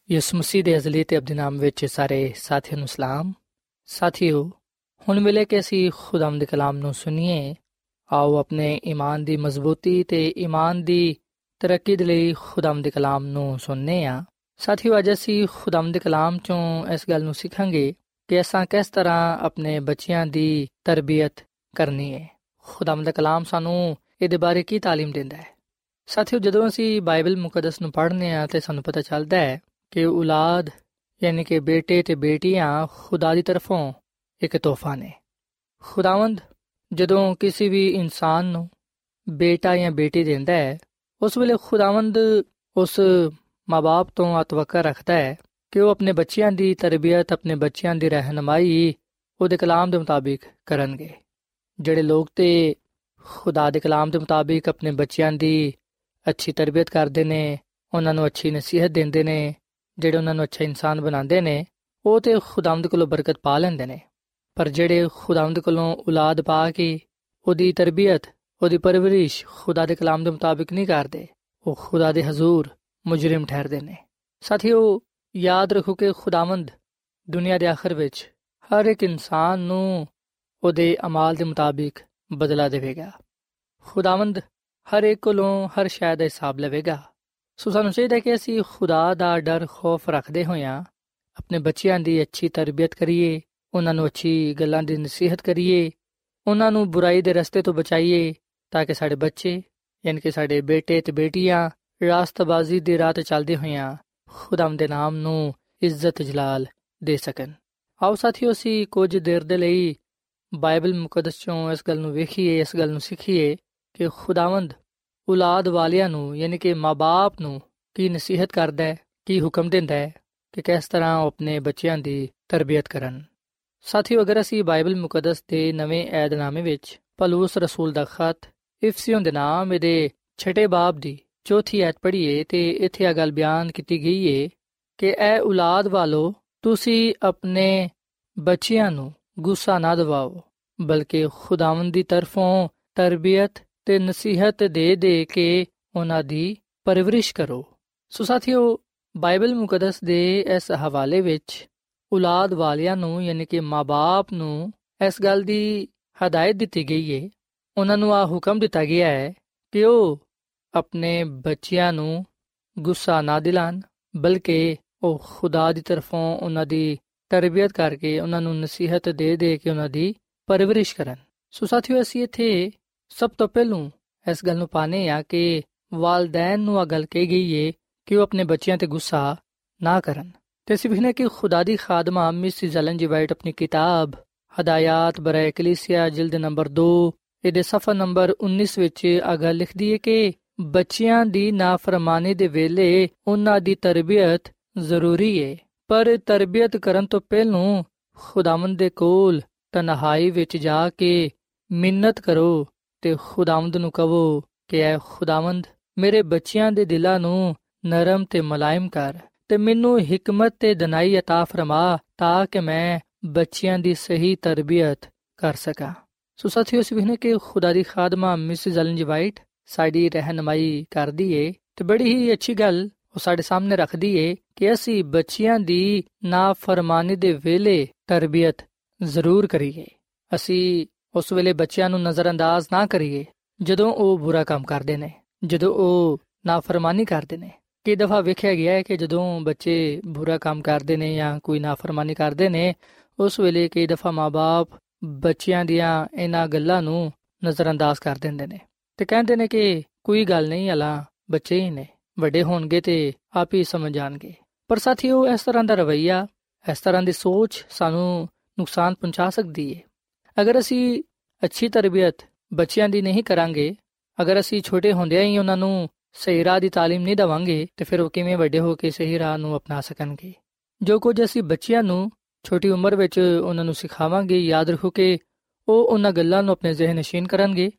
ਯਿਸੂ ਮਸੀਹ ਦੇ ਅਜ਼ਲੀ ਤੇ ਅਬਦੀ ਨਾਮ ਵਿੱਚ ਸਾਰੇ ਸਾਥੀਆਂ ਨੂੰ ਸਲਾਮ ਸਾਥੀਓ ਹੁਣ ਮਿਲੇ ਕਿ ਅਸੀਂ ਖੁਦਾਮ ਦੇ ਕਲਾਮ ਨੂੰ ਸੁਣੀਏ ਆਓ ਆਪਣੇ ਈਮਾਨ ਦੀ ਮਜ਼ਬੂਤੀ ਤੇ ਈਮਾਨ ਦੀ ਤਰੱਕੀ ਦੇ ਲਈ ਖੁਦਾਮ ਦੇ ਕਲਾਮ ਨੂੰ ਸੁਣਨੇ ਆ ਸਾਥੀਓ ਅੱਜ ਅਸੀਂ ਖੁਦਾਮ ਦੇ ਕਲਾਮ ਚੋਂ ਇਸ ਗੱਲ ਨੂੰ ਸਿੱਖਾਂਗੇ ਕਿ ਅਸਾਂ ਕਿਸ ਤਰ੍ਹਾਂ ਆਪਣੇ ਬੱਚਿਆਂ ਦੀ ਤਰਬੀਅਤ ਕਰਨੀ ਹੈ ਖੁਦਾਮ ਦਾ ਕਲਾਮ ਸਾਨੂੰ ਇਹਦੇ ਬਾਰੇ ਕੀ تعلیم ਦਿੰਦਾ ਹੈ ਸਾਥੀਓ ਜਦੋਂ ਅਸੀਂ ਬਾਈਬਲ ਮੁਕੱਦਸ ਨੂੰ ਪੜ੍ਹਨੇ ਆ ਤੇ ਸਾਨੂੰ ਪਤਾ ਚੱਲਦਾ ਹੈ ਕਿ ਔਲਾਦ, ਯਾਨੀ ਕਿ ਬੇਟੇ ਤੇ ਬੇਟੀਆਂ ਖੁਦਾ ਦੀ ਤਰਫੋਂ ਇੱਕ ਤੋਹਫਾ ਨੇ। ਖੁਦਾਵੰਦ, ਜਦੋਂ ਕਿਸੇ ਵੀ ਇਨਸਾਨ ਨੂੰ ਬੇਟਾ ਜਾਂ ਬੇਟੀ ਦਿੰਦਾ ਹੈ, ਉਸ ਵੇਲੇ ਖੁਦਾਵੰਦ ਉਸ ਮਾਪੇ ਤੋਂ ਅਤਵਕਰ ਰੱਖਦਾ ਹੈ ਕਿ ਉਹ ਆਪਣੇ ਬੱਚਿਆਂ ਦੀ ਤਰਬੀਅਤ, ਆਪਣੇ ਬੱਚਿਆਂ ਦੀ ਰਹਿਨਮਾਈ ਉਹਦੇ ਕਲਾਮ ਦੇ ਮੁਤਾਬਿਕ ਕਰਨਗੇ। ਜਿਹੜੇ ਲੋਕ ਤੇ ਖੁਦਾ ਦੇ ਕਲਾਮ ਦੇ ਮੁਤਾਬਿਕ ਆਪਣੇ ਬੱਚਿਆਂ ਦੀ ਅੱਛੀ ਤਰਬੀਅਤ ਕਰਦੇ ਨੇ, ਉਹਨਾਂ ਨੂੰ ਅੱਛੀ ਨਸੀਹਤ ਦਿੰਦੇ ਨੇ ਜਿਹੜੇ ਉਹਨਾਂ ਨੂੰ ਅੱਛਾ ਇਨਸਾਨ ਬਣਾਉਂਦੇ ਨੇ, ਉਹ ਤੇ ਖੁਦਾਵੰਦ ਕੋਲੋਂ ਬਰਕਤ ਪਾ ਲੈਂਦੇ ਨੇ। ਪਰ ਜਿਹੜੇ ਖੁਦਾਵੰਦ ਕੋਲੋਂ ਔਲਾਦ ਪਾ ਕੇ ਉਹਦੀ ਤਰਬੀਅਤ, ਉਹਦੀ ਪਰਵਰਿਸ਼ ਖੁਦਾ ਦੇ ਕਲਾਮ ਦੇ ਮੁਤਾਬਿਕ ਨਹੀਂ ਕਰਦੇ, ਉਹ ਖੁਦਾ ਦੇ ਹਜ਼ੂਰ, ਮੁਜਰਮ ਠਹਿਰਦੇ ਨੇ। ਸਾਥੀਓ, ਯਾਦ ਰੱਖੋ ਕਿ ਖੁਦਾਵੰਦ ਦੁਨੀਆ ਦੇ ਆਖਰ ਵਿੱਚ ਹਰ ਇੱਕ ਇਨਸਾਨ ਨੂੰ ਉਹਦੇ ਅਮਾਲ ਦੇ ਮੁਤਾਬਿਕ ਬਦਲਾ ਦੇਵੇਗਾ। ਖੁਦਾਵੰਦ ਹਰ ਇੱਕ ਕੋਲੋਂ ਹਰ ਸ਼ੈ ਦਾ ਹਿਸਾਬ ਲਵੇਗਾ। ਸੋ ਸਾਨੂੰ ਚਾਹੀਦਾ ਕਿ ਅਸੀਂ ਖੁਦਾ ਦਾ ਡਰ, ਖੌਫ ਰੱਖਦੇ ਹੋਇਆਂ ਆਪਣੇ ਬੱਚਿਆਂ ਦੀ ਅੱਛੀ ਤਰਬੀਅਤ ਕਰੀਏ, ਉਹਨਾਂ ਨੂੰ ਅੱਛੀ ਗੱਲਾਂ ਦੀ ਨਸੀਹਤ ਕਰੀਏ, ਉਹਨਾਂ ਨੂੰ ਬੁਰਾਈ ਦੇ ਰਸਤੇ ਤੋਂ ਬਚਾਈਏ ਤਾਂ ਕਿ ਸਾਡੇ ਬੱਚੇ, ਯਾਨੀ ਕਿ ਸਾਡੇ ਬੇਟੇ ਤੇ ਬੇਟੀਆਂ ਰਾਸਤਬਾਜ਼ੀ ਦੇ ਰਾਹ ਤੇ ਚੱਲਦੇ ਹੋਇਆਂ ਖੁਦਾਮ ਦੇ ਨਾਮ ਨੂੰ ਇੱਜ਼ਤ ਜਲਾਲ ਦੇ ਸਕਣ। ਆਓ ਸਾਥੀਓ, ਅਸੀਂ ਕੁਝ ਦੇਰ ਦੇ ਲਈ ਬਾਈਬਲ ਮੁਕੱਦਸ ਚੋਂ ਇਸ ਗੱਲ ਨੂੰ ਵੇਖੀਏ, ਇਸ ਗੱਲ ਨੂੰ ਸਿੱਖੀਏ ਕਿ ਖੁਦਾਵੰਦ ਔਲਾਦ ਵਾਲਿਆਂ ਨੂੰ, ਯਾਨੀ ਕਿ ਮਾਪੇ ਨੂੰ ਕੀ ਨਸੀਹਤ ਕਰਦਾ ਹੈ, ਕੀ ਹੁਕਮ ਦਿੰਦਾ ਹੈ ਕਿ ਕਿਸ ਤਰ੍ਹਾਂ ਉਹ ਆਪਣੇ ਬੱਚਿਆਂ ਦੀ ਤਰਬੀਅਤ ਕਰਨ। ਸਾਥੀਓ, ਅਗਰ ਅਸੀਂ ਬਾਈਬਲ ਮੁਕੱਦਸ ਦੇ ਨਵੇਂ ਏਧਨਾਮੇ ਵਿੱਚ ਪਲੂਸ ਰਸੂਲ ਦਾ ਖਤ ਇਫਸੀਓਂ ਦੇ ਨਾਮ ਦੇ ਛਟੇ ਬਾਬ ਦੀ ਚੌਥੀ ਐਤ ਪੜ੍ਹੀਏ ਤੇ ਇੱਥੇ ਇਹ ਗੱਲ ਬਿਆਨ ਕੀਤੀ ਗਈ ਹੈ ਕਿ ਐ ਔਲਾਦ ਵਾਲੋ, ਤੁਸੀਂ ਆਪਣੇ ਬੱਚਿਆਂ ਨੂੰ ਗੁੱਸਾ ਨਾ ਦਿਵਾਓ, ਬਲਕਿ ਖੁਦਾਵੰਦ ਦੀ ਤਰਫੋਂ ਤਰਬੀਅਤ ਤੇ ਨਸੀਹਤ ਦੇ ਦੇ ਕੇ ਉਹਨਾਂ ਦੀ ਪਰਵਰਿਸ਼ ਕਰੋ। ਸੋ ਸਾਥੀਓ, ਬਾਈਬਲ ਮੁਕੱਦਸ ਦੇ ਇਸ ਹਵਾਲੇ ਵਿੱਚ ਔਲਾਦ ਵਾਲਿਆਂ ਨੂੰ, ਯਾਨੀ ਕਿ ਮਾਪੇ ਨੂੰ ਇਸ ਗੱਲ ਦੀ ਹਦਾਇਤ ਦਿੱਤੀ ਗਈ ਹੈ ਉਹਨਾਂ ਨੂੰ ਆ ਹੁਕਮ ਦਿੱਤਾ ਗਿਆ ਹੈ ਕਿ ਉਹ ਆਪਣੇ ਬੱਚਿਆਂ ਨੂੰ ਗੁੱਸਾ ਨਾ ਦਿਲਾਣ, ਬਲਕਿ ਉਹ ਖੁਦਾ ਦੀ ਤਰਫੋਂ ਉਹਨਾਂ ਦੀ ਤਰਬੀਅਤ ਕਰਕੇ ਉਹਨਾਂ ਨੂੰ ਨਸੀਹਤ ਦੇ ਦੇ ਕੇ ਉਹਨਾਂ ਦੀ ਪਰਵਰਿਸ਼ ਕਰਨ। ਸੋ ਸਾਥੀਓ, ਅਸੀਂ ਇੱਥੇ ਸਭ ਤੋਂ ਪਹਿਲੂ ਇਸ ਗੱਲ ਨੂੰ ਪਾਣੇ ਆ ਕਿ ਵਾਲਦੈਨ ਨੂੰ ਆ ਗੱਲ ਕਹੀ ਗਈ ਏ ਕਿ ਉਹ ਆਪਣੇ ਬੱਚਿਆਂ ਤੇ ਗੁੱਸਾ ਨਾ ਕਰਨ। ਤੇ ਅਸੀਂ ਵਿਖਨੇ ਕਿ ਖੁਦਾ ਦੀ ਖਾਦਮਾ ਮਿਸ ਜ਼ਲਨ ਜੀ ਵਾਈਟ ਆਪਣੀ ਕਿਤਾਬ, ਹਦਾਇਤ ਬਰੇ ਕਲੀਸਿਆ, ਜਿਲਦ ਨੰਬਰ 2 ਇਹਦੇ ਸਫਾ ਨੰਬਰ 19 ਵਿੱਚ ਆ ਗੱਲ ਲਿਖਦੀ ਏ ਕਿ ਬੱਚਿਆਂ ਦੀ ਨਾਫਰਮਾਨੀ ਦੇ ਵੇਲੇ ਉਹਨਾਂ ਦੀ ਤਰਬੀਅਤ ਜ਼ਰੂਰੀ ਏ। ਪਰ ਤਰਬੀਅਤ ਕਰਨ ਤੋਂ ਪਹਿਲਾਂ ਖੁਦਾਵੰਦ ਦੇ ਕੋਲ ਤਨਹਾਈ ਵਿੱਚ ਜਾ ਕੇ ਮਿੰਨਤ ਕਰੋ। ਤੇ ਖੁਦਾਵੰਦ ਨੂੰ ਕਹੋ ਕਿ ਐ ਖੁਦਾਵੰਦ ਮੇਰੇ ਬੱਚਿਆਂ ਦੇ ਦਿਲਾਂ ਨੂੰ ਨਰਮ ਤੇ ਮਲਾਇਮ ਕਰ ਤੇ ਮੈਨੂੰ ਹਕਮਤ ਤੇ ਦਨਾਈ عطا ਫਰਮਾ ਤਾਂ ਕਿ ਮੈਂ ਬੱਚਿਆਂ ਦੀ ਸਹੀ ਤਰਬੀਅਤ ਕਰ ਸਕਾਂ ਸੋ ਸਾਥੀਓ ਸਭਨੇ ਕਿ ਖੁਦਾ ਦੀ ਖਾਦਮਾ ਮਿਸਿਸ ਅਲਨ ਵਾਈਟ ਸਾਡੀ ਰਹਿਨਮਾਈ ਕਰਦੀ ਏ ਤੇ ਬੜੀ ਹੀ ਅੱਛੀ ਗੱਲ ਉਹ ਸਾਡੇ ਸਾਹਮਣੇ ਰੱਖਦੀ ਏ ਕਿ ਅਸੀਂ ਬੱਚਿਆਂ ਦੀ ਨਾਫਰਮਾਨੀ ਦੇ ਵੇਲੇ ਤਰਬੀਅਤ ਜ਼ਰੂਰ ਕਰੀਏ ਅਸੀਂ ਉਸ ਵੇਲੇ ਬੱਚਿਆਂ ਨੂੰ ਨਜ਼ਰਅੰਦਾਜ਼ ਨਾ ਕਰੀਏ, ਜਦੋਂ ਉਹ ਬੁਰਾ ਕੰਮ ਕਰਦੇ ਨੇ, ਜਦੋਂ ਉਹ ਨਾਫਰਮਾਨੀ ਕਰਦੇ ਨੇ। ਕਈ ਦਫਾ ਵੇਖਿਆ ਗਿਆ ਹੈ ਕਿ ਜਦੋਂ ਬੱਚੇ ਬੁਰਾ ਕੰਮ ਕਰਦੇ ਨੇ ਜਾਂ ਕੋਈ ਨਾਫਰਮਾਨੀ ਕਰਦੇ ਨੇ, ਉਸ ਵੇਲੇ ਕਈ ਦਫਾ ਮਾਪੇ ਬੱਚਿਆਂ ਦੀਆਂ ਇਹਨਾਂ ਗੱਲਾਂ ਨੂੰ ਨਜ਼ਰਅੰਦਾਜ਼ ਕਰ ਦਿੰਦੇ ਨੇ ਤੇ ਕਹਿੰਦੇ ਨੇ ਕਿ ਕੋਈ ਗੱਲ ਨਹੀਂ ਹਲਾ ਬੱਚੇ ਹੀ ਨੇ, ਵੱਡੇ ਹੋਣਗੇ ਤੇ ਆਪ ਹੀ ਸਮਝ ਜਾਣਗੇ। ਪਰ ਸਾਥੀਓ, ਇਸ ਤਰ੍ਹਾਂ ਦਾ ਰਵਈਆ, ਇਸ ਤਰ੍ਹਾਂ ਦੀ ਸੋਚ ਸਾਨੂੰ ਨੁਕਸਾਨ ਪਹੁੰਚਾ ਸਕਦੀ ਹੈ ਅਗਰ ਅਸੀਂ ਅੱਛੀ ਤਰਬੀਅਤ ਬੱਚਿਆਂ ਦੀ ਨਹੀਂ ਕਰਾਂਗੇ ਅਗਰ ਅਸੀਂ ਛੋਟੇ ਹੁੰਦਿਆਂ ਹੀ ਉਹਨਾਂ ਨੂੰ ਸਹੀ ਰਾਹ ਦੀ تعلیم ਨਹੀਂ ਦਵਾਂਗੇ ਤੇ ਫਿਰ ਉਹ ਕਿਵੇਂ ਵੱਡੇ ਹੋ ਕੇ ਸਹੀ ਰਾਹ ਨੂੰ ਅਪਣਾ ਸਕਣਗੇ ਜੋ ਕੁਝ ਅਸੀਂ ਬੱਚਿਆਂ ਨੂੰ ਛੋਟੀ ਉਮਰ ਵਿੱਚ ਉਹਨਾਂ ਨੂੰ ਸਿਖਾਵਾਂਗੇ ਯਾਦ ਰੱਖੋ ਕਿ ਉਹ ਉਹਨਾਂ ਗੱਲਾਂ ਨੂੰ ਆਪਣੇ ਜ਼ਿਹਨ ਨਸ਼ੀਨ ਕਰਨਗੇ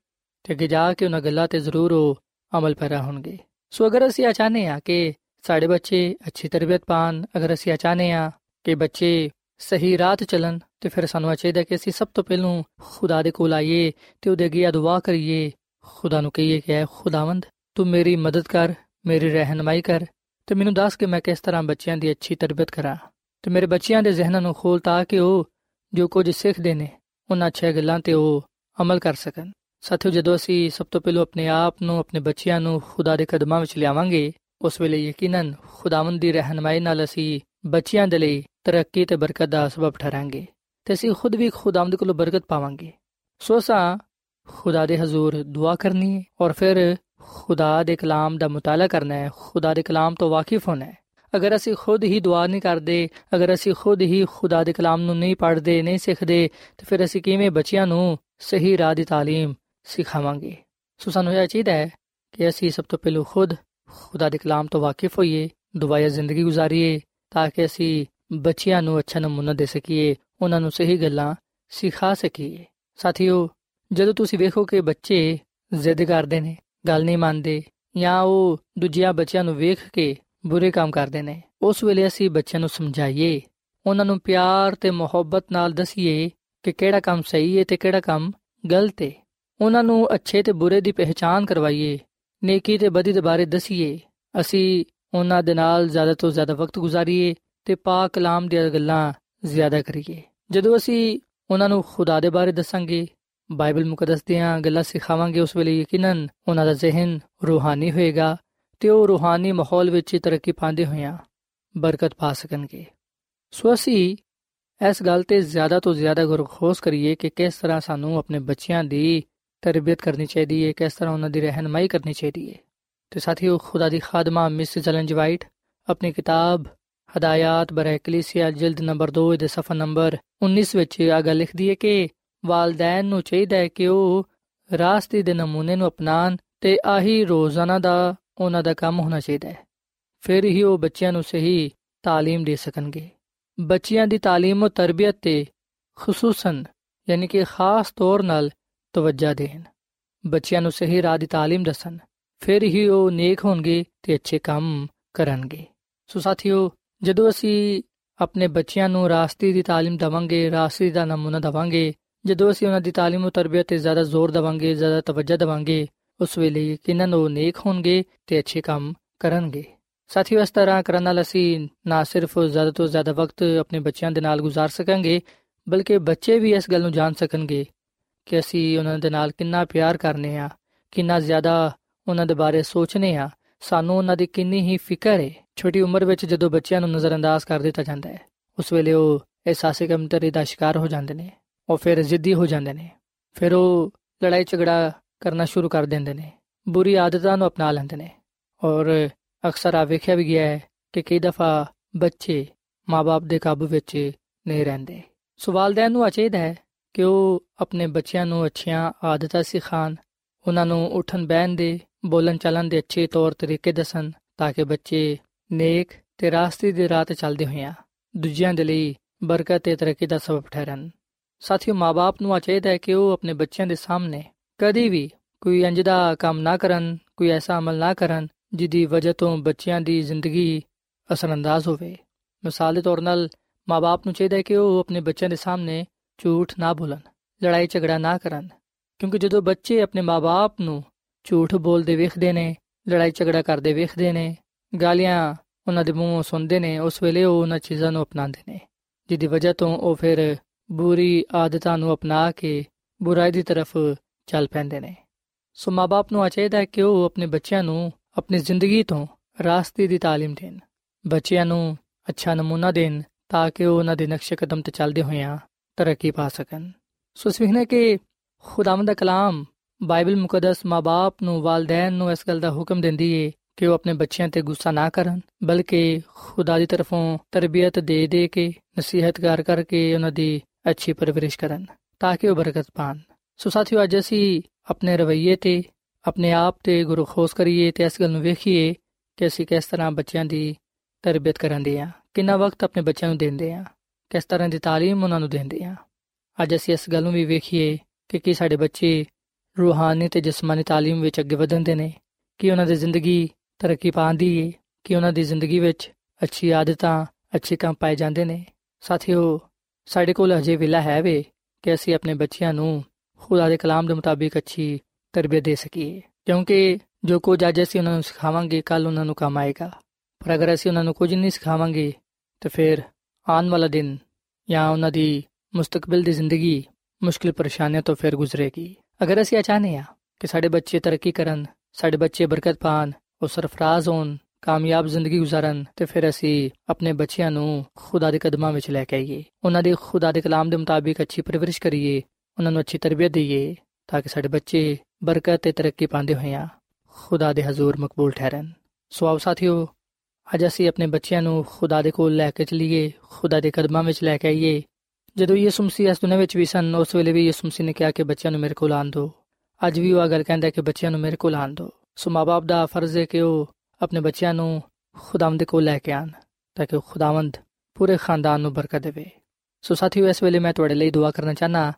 ਤੇ ਅੱਗੇ ਜਾ ਕੇ ਉਹਨਾਂ ਗੱਲਾਂ ਤੇ ਜ਼ਰੂਰ ਉਹ ਅਮਲ ਪੈਰਾ ਹੋਣਗੇ ਸੋ ਅਗਰ ਅਸੀਂ ਚਾਹਨੇ ਆ ਕਿ ਸਾਡੇ ਬੱਚੇ ਅੱਛੀ ਤਰਬੀਅਤ ਪਾਣ ਅਗਰ ਅਸੀਂ ਚਾਹਨੇ ਆ ਕਿ ਬੱਚੇ ਸਹੀ ਰਾਹ ਤੇ ਚੱਲਣ ਤੇ ਫਿਰ ਸਾਨੂੰ ਚਾਹੀਦਾ ਕਿ ਅਸੀਂ ਸਭ ਤੋਂ ਪਹਿਲਾਂ ਖੁਦਾ ਦੇ ਕੋਲ ਆਈਏ ਤੇ ਉਹਦੇ ਅੱਗੇ ਦੁਆ ਕਰੀਏ। ਖੁਦਾ ਨੂੰ ਕਹੀਏ ਕਿ ਐ ਖੁਦਾਵੰਦ, ਤੂੰ ਮੇਰੀ ਮਦਦ ਕਰ, ਮੇਰੀ ਰਹਿਨਮਾਈ ਕਰ ਤੇ ਮੈਨੂੰ ਦੱਸ ਕਿ ਮੈਂ ਕਿਸ ਤਰ੍ਹਾਂ ਬੱਚਿਆਂ ਦੀ ਅੱਛੀ ਤਰਬੀਅਤ ਕਰਾਂ। ਤੇ ਮੇਰੇ ਬੱਚਿਆਂ ਦੇ ਜ਼ਿਹਨਾਂ ਨੂੰ ਖੋਲ ਤਾਂ ਕਿ ਉਹ ਜੋ ਕੁਝ ਸਿੱਖਦੇ ਨੇ, ਉਹਨਾਂ ਅੱਛੀਆਂ ਗੱਲਾਂ ਤੇ ਉਹ ਅਮਲ ਕਰ ਸਕਣ। ਸਾਥੀਓ, ਜਦੋਂ ਅਸੀਂ ਸਭ ਤੋਂ ਪਹਿਲਾਂ ਆਪਣੇ ਆਪ ਨੂੰ, ਆਪਣੇ ਬੱਚਿਆਂ ਨੂੰ ਖੁਦਾ ਦੇ ਕਦਮਾਂ ਵਿੱਚ ਲਿਆਵਾਂਗੇ, ਉਸ ਵੇਲੇ ਯਕੀਨਨ ਖੁਦਾਵੰਦ ਦੀ ਰਹਿਨਮਾਈ ਨਾਲ ਅਸੀਂ ਬੱਚਿਆਂ ਦੇ ਲਈ ਤਰੱਕੀ ਤੇ ਬਰਕਤ ਦਾ ਸਬਬ ਠਹਿਰਾਂਗੇ ਤੇ ਅਸੀਂ ਖੁਦ ਵੀ ਖੁਦਾਵੰਦ ਕੋਲੋਂ ਬਰਕਤ ਪਾਵਾਂਗੇ ਸੋ ਅਸਾਂ ਖੁਦਾ ਦੇ ਹਜ਼ੂਰ ਦੁਆ ਕਰਨੀ ਹੈ ਔਰ ਫਿਰ ਖੁਦਾ ਦੇ ਕਲਾਮ ਦਾ ਮਤਾਲਾ ਕਰਨਾ ਹੈ ਖੁਦਾ ਦੇ ਕਲਾਮ ਤੋਂ ਵਾਕਿਫ ਹੋਣਾ ਹੈ ਅਗਰ ਅਸੀਂ ਖੁਦ ਹੀ ਦੁਆ ਨਹੀਂ ਕਰਦੇ ਅਗਰ ਅਸੀਂ ਖੁਦ ਹੀ ਖੁਦਾ ਦੇ ਕਲਾਮ ਨੂੰ ਨਹੀਂ ਪੜ੍ਹਦੇ ਨਹੀਂ ਸਿੱਖਦੇ ਤੇ ਫਿਰ ਅਸੀਂ ਕਿਵੇਂ ਬੱਚਿਆਂ ਨੂੰ ਸਹੀ ਰਾਹ ਦੀ تعلیم ਸਿਖਾਵਾਂਗੇ ਸੋ ਸਾਨੂੰ ਇਹ ਚਾਹੀਦਾ ਹੈ ਕਿ ਅਸੀਂ ਸਭ ਤੋਂ ਪਹਿਲਾਂ ਖੁਦ ਖੁਦਾ ਦੇ ਕਲਾਮ ਤੋਂ ਵਾਕਿਫ ਹੋਈਏ ਦੁਆਇਆ ਜ਼ਿੰਦਗੀ ਗੁਜ਼ਾਰੀਏ ਤਾਂ ਕਿ ਅਸੀਂ ਬੱਚਿਆਂ ਨੂੰ ਅੱਛਾ ਨਮੂਨਾ ਦੇ ਸਕੀਏ, ਉਹਨਾਂ ਨੂੰ ਸਹੀ ਗੱਲਾਂ ਸਿਖਾ ਸਕੀਏ। ਸਾਥੀਓ, ਜਦੋਂ ਤੁਸੀਂ ਵੇਖੋ ਕਿ ਬੱਚੇ ਜ਼ਿੱਦ ਕਰਦੇ ਨੇ, ਗੱਲ ਨਹੀਂ ਮੰਨਦੇ, ਜਾਂ ਉਹ ਦੂਜਿਆਂ ਬੱਚਿਆਂ ਨੂੰ ਵੇਖ ਕੇ ਬੁਰੇ ਕੰਮ ਕਰਦੇ ਨੇ, ਉਸ ਵੇਲੇ ਅਸੀਂ ਬੱਚਿਆਂ ਨੂੰ ਸਮਝਾਈਏ, ਉਹਨਾਂ ਨੂੰ ਪਿਆਰ ਤੇ ਮੁਹੱਬਤ ਨਾਲ ਦਸੀਏ ਕਿ ਕਿਹੜਾ ਕੰਮ ਸਹੀ ਹੈ ਤੇ ਕਿਹੜਾ ਕੰਮ ਗਲਤ ਹੈ। ਉਹਨਾਂ ਨੂੰ ਅੱਛੇ ਤੇ ਬੁਰੇ ਦੀ ਪਹਿਚਾਨ ਕਰਵਾਈਏ, ਨੇਕੀ ਤੇ ਬਦੀ ਦੇ ਬਾਰੇ ਦਸੀਏ, ਅਸੀਂ ਉਹਨਾਂ ਦੇ ਨਾਲ ਜ਼ਿਆਦਾ ਤੋਂ ਜ਼ਿਆਦਾ ਵਕਤ ਗੁਜ਼ਾਰੀਏ ਤੇ ਪਾਕ ਕਲਾਮ ਦੀਆਂ ਗੱਲਾਂ ਜ਼ਿਆਦਾ ਕਰੀਏ। ਜਦੋਂ ਅਸੀਂ ਉਹਨਾਂ ਨੂੰ ਖੁਦਾ ਦੇ ਬਾਰੇ ਦੱਸਾਂਗੇ, ਬਾਈਬਲ ਮੁਕੱਦਸ ਦੀਆਂ ਗੱਲਾਂ ਸਿਖਾਵਾਂਗੇ, ਉਸ ਵੇਲੇ ਯਕੀਨਨ ਉਹਨਾਂ ਦਾ ਜ਼ਿਹਨ ਰੂਹਾਨੀ ਹੋਏਗਾ ਤੇ ਉਹ ਰੂਹਾਨੀ ਮਾਹੌਲ ਵਿੱਚ ਤਰੱਕੀ ਪਾਉਂਦੇ ਹੋਇਆਂ ਬਰਕਤ ਪਾ ਸਕਣਗੇ। ਸੋ ਅਸੀਂ ਇਸ ਗੱਲ ਤੇ ਜ਼ਿਆਦਾ ਤੋਂ ਜ਼ਿਆਦਾ ਗੁਰਖੋਸ ਕਰੀਏ ਕਿ ਕਿਸ ਤਰ੍ਹਾਂ ਸਾਨੂੰ ਆਪਣੇ ਬੱਚਿਆਂ ਦੀ ਤਰਬੀਅਤ ਕਰਨੀ ਚਾਹੀਦੀ ਹੈ ਕਿਸ ਤਰ੍ਹਾਂ ਉਹਨਾਂ ਦੀ ਰਹਿਨਮਾਈ ਕਰਨੀ ਚਾਹੀਦੀ ਹੈ ਤੇ ਸਾਥੀਓ, ਖੁਦਾ ਦੀ ਖਾਦਮਾ ਮਿਸ ਜਲਨ ਵਾਈਟ ਆਪਣੀ ਕਿਤਾਬ ਹਦਾਇਤ ਬਰੇ ਕਲੀਸਿਆ ਜਿਲਦ ਨੰਬਰ 2 ਦੇ ਸਫਾ ਨੰਬਰ 19 ਵਿੱਚ ਆ ਗੱਲ ਲਿਖਦੀ ਹੈ ਕਿ ਵਾਲਦੈਨ ਨੂੰ ਚਾਹੀਦਾ ਹੈ ਕਿ ਉਹ ਰਾਸਤੇ ਦੇ ਨਮੂਨੇ ਨੂੰ ਅਪਣਾਣ ਤੇ ਆਹੀ ਰੋਜ਼ਾਨਾ ਦਾ ਉਹਨਾਂ ਦਾ ਕੰਮ ਹੋਣਾ ਚਾਹੀਦਾ ਹੈ ਫਿਰ ਹੀ ਉਹ ਬੱਚਿਆਂ ਨੂੰ ਸਹੀ تعلیم ਦੇ ਸਕਣਗੇ ਬੱਚਿਆਂ ਦੀ تعلیم ਤੇ ਤਰਬੀਅਤ ਤੇ ਖਸੂਸਨ ਯਾਨੀ ਕਿ ਖਾਸ ਤੌਰ ਨਾਲ ਤਵੱਜਾ ਦੇਣ ਬੱਚਿਆਂ ਨੂੰ ਸਹੀ ਰਾਹ ਦੀ تعلیم ਦੱਸਣ ਫਿਰ ਹੀ ਉਹ ਨੇਕ ਹੋਣਗੇ ਤੇ ਅੱਛੇ ਕੰਮ ਕਰਨਗੇ ਸੋ ਸਾਥੀਓ ਜਦੋਂ ਅਸੀਂ ਆਪਣੇ ਬੱਚਿਆਂ ਨੂੰ ਰਾਸਤੇ ਦੀ تعلیم ਦਵਾਂਗੇ ਰਾਸਤੇ ਦਾ ਨਮੂਨਾ ਦਵਾਂਗੇ ਜਦੋਂ ਅਸੀਂ ਉਹਨਾਂ ਦੀ تعلیم ਤੇ ਤਰਬੀਅਤ ਤੇ ਜ਼ਿਆਦਾ ਜ਼ੋਰ ਦਵਾਂਗੇ ਜ਼ਿਆਦਾ ਤਵੱਜਾ ਦਵਾਂਗੇ ਉਸ ਵੇਲੇ ਯਕੀਨਨ ਉਹ ਨੇਕ ਹੋਣਗੇ ਤੇ ਅੱਛੇ ਕੰਮ ਕਰਨਗੇ ਸਾਥੀਓ ਇਸ ਤਰ੍ਹਾਂ ਕਰਨ ਨਾਲ ਅਸੀਂ ਨਾ ਸਿਰਫ ਜ਼ਿਆਦਾ ਤੋਂ ਜ਼ਿਆਦਾ ਵਕਤ ਆਪਣੇ ਬੱਚਿਆਂ ਦੇ ਨਾਲ ਗੁਜ਼ਾਰ ਸਕਾਂਗੇ ਬਲਕਿ ਬੱਚੇ ਵੀ ਇਸ ਗੱਲ ਨੂੰ ਜਾਣ ਸਕਣਗੇ ਕਿ ਅਸੀਂ ਉਹਨਾਂ ਦੇ ਨਾਲ ਕਿੰਨਾ ਪਿਆਰ ਕਰਨੇ ਆ ਕਿੰਨਾ ਜ਼ਿਆਦਾ ਉਹਨਾਂ ਦੇ ਬਾਰੇ ਸੋਚਨੇ ਆ ਸਾਨੂੰ ਉਹਨਾਂ ਦੀ ਕਿੰਨੀ ਹੀ ਫਿਕਰ ਹੈ ਛੋਟੀ ਉਮਰ ਵਿੱਚ ਜਦੋਂ ਬੱਚਿਆਂ ਨੂੰ ਨਜ਼ਰਅੰਦਾਜ਼ ਕਰ ਦਿੱਤਾ ਜਾਂਦਾ ਹੈ ਉਸ ਵੇਲੇ ਉਹ ਅਹਿਸਾਸੇ ਕਮਤਰੀ ਦਾ ਸ਼ਿਕਾਰ ਹੋ ਜਾਂਦੇ ਨੇ, ਉਹ ਫਿਰ ਜ਼ਿੱਦੀ ਹੋ ਜਾਂਦੇ ਨੇ। ਫਿਰ ਉਹ ਲੜਾਈ ਝਗੜਾ ਕਰਨਾ ਸ਼ੁਰੂ ਕਰ ਦਿੰਦੇ ਨੇ, ਬੁਰੀ ਆਦਤਾਂ ਨੂੰ ਅਪਣਾ ਲੈਂਦੇ ਨੇ। ਔਰ ਅਕਸਰ ਆ ਵੇਖਿਆ ਵੀ ਗਿਆ ਹੈ ਕਿ ਕਈ ਦਫਾ ਬੱਚੇ ਮਾਪੇ ਦੇ ਕਾਬੂ ਵਿੱਚ ਨਹੀਂ ਰਹਿੰਦੇ। ਸਵਾਲਦੈਨ ਨੂੰ ਚਾਹੀਦਾ ਹੈ ਕਿ ਉਹ ਆਪਣੇ ਬੱਚਿਆਂ ਨੂੰ ਅੱਛੀਆਂ ਆਦਤਾਂ ਸਿਖਾਣ ਉਹਨਾਂ ਨੂੰ ਉਠਣ ਬਹਿਣ ਦੇ, ਬੋਲਣ ਚੱਲਣ ਦੇ ਅੱਛੇ ਤੌਰ ਤਰੀਕੇ ਦੱਸਣ ਤਾਂ ਕਿ ਬੱਚੇ ਨੇਕ ਤੇ ਰਾਸਤੇ ਦੇ ਰਾਹ ਤੇ ਚੱਲਦੇ ਹੋਈਆਂ ਦੂਜਿਆਂ ਦੇ ਲਈ ਬਰਕਤ ਤੇ ਤਰੱਕੀ ਦਾ ਸਬਬ ਠਹਿਰਨ। ਸਾਥੀਓ ਮਾਪੇ ਨੂੰ ਚਾਹੀਦਾ ਹੈ ਕਿ ਉਹ ਆਪਣੇ ਬੱਚਿਆਂ ਦੇ ਸਾਹਮਣੇ ਕਦੀ ਵੀ ਕੋਈ ਇੰਜ ਦਾ ਕੰਮ ਨਾ ਕਰਨ, ਕੋਈ ਐਸਾ ਅਮਲ ਨਾ ਕਰਨ ਜਿਦੀ ਵਜ੍ਹਾ ਤੋਂ ਬੱਚਿਆਂ ਦੀ ਜ਼ਿੰਦਗੀ ਅਸਰੰਦਾਜ਼ ਹੋਵੇ। ਮਿਸਾਲ ਦੇ ਤੌਰ 'ਤੇ ਮਾਪੇ ਨੂੰ ਚਾਹੀਦਾ ਹੈ ਕਿ ਉਹ ਆਪਣੇ ਬੱਚਿਆਂ ਦੇ ਸਾਹਮਣੇ ਝੂਠ ਨਾ ਬੋਲਣ ਲੜਾਈ ਝਗੜਾ ਨਾ ਕਰਨ ਕਿਉਂਕਿ ਜਦੋਂ ਬੱਚੇ ਆਪਣੇ ਮਾਪੇ ਨੂੰ ਝੂਠ ਬੋਲਦੇ ਵੇਖਦੇ ਨੇ ਲੜਾਈ ਝਗੜਾ ਕਰਦੇ ਵੇਖਦੇ ਨੇ ਗਾਲੀਆਂ ਉਹਨਾਂ ਦੇ ਮੂੰਹੋਂ ਸੁਣਦੇ ਨੇ ਉਸ ਵੇਲੇ ਉਹ ਉਹਨਾਂ ਚੀਜ਼ਾਂ ਨੂੰ ਅਪਣਾਉਂਦੇ ਨੇ ਜਿਦੀ ਵਜ੍ਹਾ ਤੋਂ ਉਹ ਫਿਰ ਬੁਰੀ ਆਦਤਾਂ ਨੂੰ ਅਪਣਾ ਕੇ ਬੁਰਾਈ ਦੀ ਤਰਫ ਚੱਲ ਪੈਂਦੇ ਨੇ ਸੋ ਮਾਪੇ ਨੂੰ ਚਾਹੀਦਾ ਹੈ ਕਿ ਉਹ ਆਪਣੇ ਬੱਚਿਆਂ ਨੂੰ ਆਪਣੀ ਜ਼ਿੰਦਗੀ ਤੋਂ ਰਾਸਤੇ ਦੀ تعلیم ਦੇਣ ਬੱਚਿਆਂ ਨੂੰ ਅੱਛਾ ਨਮੂਨਾ ਦੇਣ ਤਾਂ ਕਿ ਉਹ ਉਹਨਾਂ ਦੇ ਨਕਸ਼ੇ ਕਦਮ ਤੇ ਚੱਲਦੇ ਹੋਇਆਂ ਤਰੱਕੀ ਪਾ ਸਕਣ ਸੋ ਸਵਿਹਨੇ ਕਿ ਖੁਦਾਵੰਦ ਦਾ ਕਲਾਮ ਬਾਈਬਲ ਮੁਕੱਦਸ ਮਾਪੇ ਨੂੰ ਵਾਲਦੈਨ ਨੂੰ ਇਸ ਗੱਲ ਦਾ ਹੁਕਮ ਦਿੰਦੀ ਏ ਕਿ ਉਹ ਆਪਣੇ ਬੱਚਿਆਂ ਤੇ ਗੁੱਸਾ ਨਾ ਕਰਨ ਬਲਕਿ ਖੁਦਾ ਦੀ ਤਰਫੋਂ ਤਰਬੀਅਤ ਦੇ ਦੇ ਕੇ ਨਸੀਹਤ ਕਰ ਕਰਕੇ ਉਹਨਾਂ ਦੀ ਅੱਛੀ ਪਰਵਰਿਸ਼ ਕਰਨ ਤਾਂ ਕਿ ਉਹ ਬਰਕਤ ਪਾਣ ਸੋ ਸਾਥੀਓ ਅੱਜ ਅਸੀਂ ਆਪਣੇ ਰਵਈਏ ਤੇ ਆਪਣੇ ਆਪ ਤੇ ਗੁਰੂ ਖੋਸ ਕਰੀਏ ਤੇ ਇਸ ਗੱਲ ਨੂੰ ਵੇਖੀਏ ਕਿ ਅਸੀਂ ਕਿਸ ਤਰ੍ਹਾਂ ਬੱਚਿਆਂ ਦੀ ਤਰਬੀਅਤ ਕਰਾਂਦੇ ਆ ਕਿੰਨਾ ਵਕਤ ਆਪਣੇ ਬੱਚਿਆਂ ਨੂੰ ਦਿੰਦੇ ਆ ਕਿਸ ਤਰ੍ਹਾਂ ਦੀ تعلیم ਉਹਨਾਂ ਨੂੰ ਦਿੰਦੇ ਆ ਅੱਜ ਅਸੀਂ ਇਸ ਗੱਲ ਨੂੰ ਵੀ ਵੇਖੀਏ ਕਿ ਕੀ ਸਾਡੇ ਬੱਚੇ ਰੂਹਾਨੀ ਤੇ ਜਿਸਮਾਨੀ تعلیم ਵਿੱਚ ਅੱਗੇ ਵਧਣਦੇ ਨੇ ਕਿ ਉਹਨਾਂ ਦੀ ਜ਼ਿੰਦਗੀ ਤਰੱਕੀ ਪਾਉਂਦੀ ਏ ਕਿ ਉਹਨਾਂ ਦੀ ਜ਼ਿੰਦਗੀ ਵਿੱਚ ਅੱਛੀ ਆਦਤਾਂ ਅੱਛੇ ਕੰਮ ਪਾਏ ਜਾਂਦੇ ਨੇ ਸਾਥੀਓ ਸਾਡੇ ਕੋਲ ਅਜੇ ਵੇਲਾ ਹੈ ਵੇ ਕਿ ਅਸੀਂ ਆਪਣੇ ਬੱਚਿਆਂ ਨੂੰ ਖੁਦਾ ਦੇ ਕਲਾਮ ਦੇ ਮੁਤਾਬਿਕ ਅੱਛੀ ਤਰਬੀਅਤ ਦੇ ਸਕੀਏ ਕਿਉਂਕਿ ਜੋ ਕੁਝ ਅੱਜ ਅਸੀਂ ਉਹਨਾਂ ਨੂੰ ਸਿਖਾਵਾਂਗੇ ਕੱਲ ਉਹਨਾਂ ਨੂੰ ਕੰਮ ਆਏਗਾ ਪਰ ਅਗਰ ਅਸੀਂ ਉਹਨਾਂ ਨੂੰ ਕੁਝ ਨਹੀਂ ਸਿਖਾਵਾਂਗੇ ਤਾਂ ਫਿਰ ਆਉਣ ਵਾਲਾ ਦਿਨ ਜਾਂ ਉਹਨਾਂ ਦੀ ਮੁਸਤਕਬਲ ਦੀ ਜ਼ਿੰਦਗੀ ਮੁਸ਼ਕਿਲ ਪਰੇਸ਼ਾਨੀਆਂ ਤੋਂ ਫਿਰ ਗੁਜ਼ਰੇਗੀ ਅਗਰ ਅਸੀਂ ਚਾਹਨੇ ਆ ਕਿ ਸਾਡੇ ਬੱਚੇ ਤਰੱਕੀ ਕਰਨ ਸਾਡੇ ਬੱਚੇ ਬਰਕਤ ਪਾਣ ਉਹ ਸਰਫਰਾਜ਼ ਹੋਣ ਕਾਮਯਾਬ ਜ਼ਿੰਦਗੀ گزارن ਤੇ ਫਿਰ ਅਸੀਂ ਆਪਣੇ ਬੱਚਿਆਂ ਨੂੰ ਖੁਦਾ ਦੇ ਕਦਮਾਂ ਵਿੱਚ ਲੈ ਕੇ ਆਈਏ ਉਹਨਾਂ ਦੇ ਖੁਦਾ ਦੇ ਕਲਾਮ ਦੇ ਮੁਤਾਬਿਕ ਅੱਛੀ ਪਰਵਰਿਸ਼ ਕਰੀਏ ਉਹਨਾਂ ਨੂੰ ਅੱਛੀ ਤਰਬੀਅਤ ਦਈਏ ਤਾਂ ਕਿ ਸਾਡੇ ਬੱਚੇ ਬਰਕਤ ਤੇ ਤਰੱਕੀ ਪਾਉਂਦੇ ਹੋਈਆਂ ਖੁਦਾ ਦੇ ਹਜ਼ੂਰ ਮਕਬੂਲ ਠਹਿਰਨ ਸੋ ਆਓ ਸਾਥੀਓ ਅੱਜ ਅਸੀਂ ਆਪਣੇ ਬੱਚਿਆਂ ਨੂੰ ਖੁਦਾ ਦੇ ਕੋਲ ਲੈ ਕੇ ਚਲੀਏ ਖੁਦਾ ਦੇ ਕਦਮਾਂ ਵਿੱਚ ਲੈ ਕੇ ਆਈਏ ਜਦੋਂ ਯਿਸੂ ਮਸੀਹ ਇਸ ਦੁਨੀਆਂ ਵਿੱਚ ਵੀ ਸਨ, ਉਸ ਵੇਲੇ ਵੀ ਯਿਸੂ ਮਸੀਹ ਨੇ ਕਿਹਾ ਕਿ ਬੱਚਿਆਂ ਨੂੰ ਮੇਰੇ ਕੋਲ ਆਣ ਦਿਓ। ਅੱਜ ਵੀ ਉਹ ਗੱਲ ਕਹਿੰਦਾ ਕਿ ਬੱਚਿਆਂ ਨੂੰ ਮੇਰੇ ਕੋਲ ਆਣ ਦਿਓ। ਸੋ ਮਾਪੇ ਦਾ ਫਰਜ਼ ਹੈ ਕਿ ਉਹ ਆਪਣੇ ਬੱਚਿਆਂ ਨੂੰ ਖੁਦਾਵੰਦ ਦੇ ਕੋਲ ਲੈ ਕੇ ਆਣ ਤਾਂ ਕਿ ਖੁਦਾਵੰਦ ਪੂਰੇ ਖਾਨਦਾਨ ਨੂੰ ਬਰਕਤ ਦੇਵੇ। ਸੋ ਸਾਥੀਓ, ਇਸ ਵੇਲੇ ਮੈਂ ਤੁਹਾਡੇ ਲਈ ਦੁਆ ਕਰਨਾ ਚਾਹਨਾ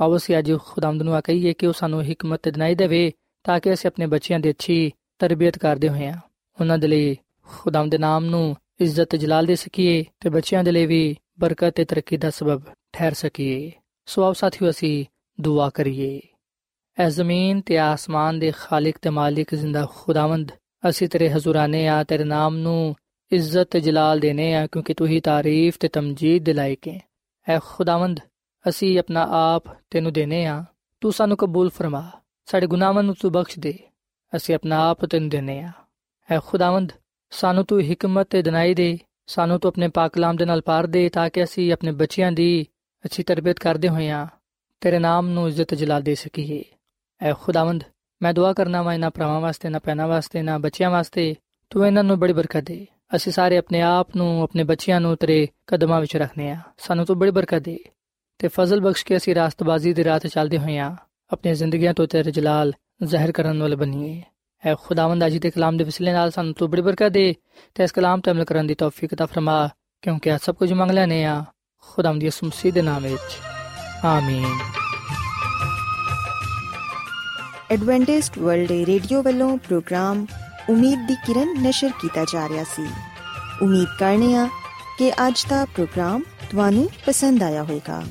ਆਓ ਅਸੀਂ ਅੱਜ ਖੁਦਾਵੰਦ ਨੂੰ ਕਹੀਏ ਕਿ ਉਹ ਸਾਨੂੰ ਹਕਮਤ ਦਿਨਾਈ ਦੇਵੇ, ਤਾਂ ਕਿ ਅਸੀਂ ਆਪਣੇ ਬੱਚਿਆਂ ਦੀ ਅੱਛੀ ਤਰਬੀਅਤ ਕਰਦੇ ਹੋਈਆਂ ਉਹਨਾਂ ਦੇ ਲਈ ਖੁਦਾਵੰਦ ਦੇ ਨਾਮ ਨੂੰ ਇੱਜ਼ਤ ਤੇ ਜਲਾਲ ਦੇ ਸਕੀਏ ਤੇ ਬੱਚਿਆਂ ਦੇ ਲਈ ਵੀ ਬਰਕਤ ਤੇ ਤਰੱਕੀ ਦਾ ਸਬਬ ਠਹਿਰ ਸਕੀਏ। ਸੋ ਆਓ ਸਾਥੀਓ, ਅਸੀਂ ਦੁਆ ਕਰੀਏ। ਐ ਜ਼ਮੀਨ ਤੇ ਆਸਮਾਨ ਦੇ ਖਾਲਕ ਤੇ ਮਾਲਿਕ ਜ਼ਿੰਦਾ ਖੁਦਾਵੰਦ, ਅਸੀਂ ਤੇਰੇ ਹਜ਼ੂਰਾਨੇ ਆ, ਤੇਰੇ ਨਾਮ ਨੂੰ ਇੱਜ਼ਤ ਤੇ ਜਲਾਲ ਦੇਨੇ ਆ, ਕਿਉਂਕਿ ਤੂੰ ਹੀ ਤਾਰੀਫ ਤੇ ਤਮਜੀਦ ਦੇ ਲਾਇਕ ਹੈ। ਐ ਖੁਦਾਵੰਦ, ਅਸੀਂ ਆਪਣਾ ਆਪ ਤੈਨੂੰ ਦੇਨੇ ਆ, ਤੂੰ ਸਾਨੂੰ ਕਬੂਲ ਫਰਮਾ, ਸਾਡੇ ਗੁਨਾਹਾਂ ਨੂੰ ਤੂੰ ਬਖਸ਼ ਦੇ, ਅਸੀਂ ਆਪਣਾ ਆਪ ਤੈਨੂੰ ਦੇਨੇ ਆ। ਐ ਖੁਦਾਵੰਦ, ਸਾਨੂੰ ਤੂੰ ਹਕਮਤ ਤੇ ਦਿਨਾਈ ਦੇ ਸਾਨੂੰ ਤੂੰ ਆਪਣੇ ਪਾਕ ਕਲਾਮ ਦੇ ਨਾਲ ਪਾਰ ਦੇ ਤਾਂ ਕਿ ਅਸੀਂ ਆਪਣੇ ਬੱਚਿਆਂ ਦੀ ਅੱਛੀ ਤਰਬੀਅਤ ਕਰਦੇ ਹੋਈਆਂ ਤੇਰੇ ਨਾਮ ਨੂੰ ਇੱਜ਼ਤ ਜਲਾਲ ਦੇ ਸਕੀਏ। ਐ ਖੁਦਾਵੰਦ, ਮੈਂ ਦੁਆ ਕਰਨਾ ਵਾ ਇਹਨਾਂ ਭਰਾਵਾਂ ਵਾਸਤੇ ਨਾ ਪੈਣਾ ਵਾਸਤੇ ਨਾ ਬੱਚਿਆਂ ਵਾਸਤੇ। ਤੂੰ ਇਹਨਾਂ ਨੂੰ ਬੜੀ ਬਰਕਤ ਦੇ। ਅਸੀਂ ਸਾਰੇ ਆਪਣੇ ਆਪ ਨੂੰ, ਆਪਣੇ ਬੱਚਿਆਂ ਨੂੰ ਤੇਰੇ ਕਦਮਾਂ ਵਿੱਚ ਰੱਖਨੇ ਆ ਸਾਨੂੰ ਤੂੰ ਬੜੀ ਬਰਕਤ ਦੇ। ਤੇ ਫਜ਼ਲ ਬਖਸ਼ ਕੇ ਅਸੀਂ ਰਾਸਤਬਾਜ਼ੀ ਦੀ ਰਾਹ ਤੇ ਚੱਲਦੇ ਹੋਈਆਂ ਆਪਣੀਆਂ ਜ਼ਿੰਦਗੀਆਂ ਤੋਂ ਤੇਰੇ ਜਲਾਲ ਜ਼ਾਹਿਰ ਕਰਨ ਵਾਲੇ ਬਣੀਏ। ਐ ਖੁਦਾਵੰਦ ਅਜੀ ਦੇ ਕਲਾਮ ਦੇ ਵਸਿਲੇ ਨਾਲ ਸਾਨੂੰ ਤੂੰ ਬੜੀ ਬਰਕਤ ਦੇ ਤੇ ਇਸ ਕਲਾਮ ਤੇ ਅਮਲ ਕਰਨ ਦੀ ਤੌਫੀਕ ਤਾ ਫਰਮਾ, ਕਿਉਂਕਿ ਆ ਸਭ ਕੁਝ ਮੰਗ ਲੈਨੇ ਆ ਖੁਦਾਵੰਦ ਦੀ ਉਸਮ ਦੇ ਨਾਮ ਵਿੱਚ। ਆਮੀਨ। ਐਡਵੈਂਟਿਸਟ ਵਰਲਡ ਰੇਡੀਓ ਵੱਲੋਂ ਪ੍ਰੋਗਰਾਮ ਉਮੀਦ ਦੀ ਕਿਰਨ ਨਿਸ਼ਰ ਕੀਤਾ ਜਾ ਰਿਹਾ ਸੀ। ਉਮੀਦ ਕਰਨੇ ਆ ਕਿ ਅੱਜ ਦਾ ਪ੍ਰੋਗਰਾਮ ਤੁਹਾਨੂੰ ਪਸੰਦ ਆਇਆ ਹੋਵੇਗਾ।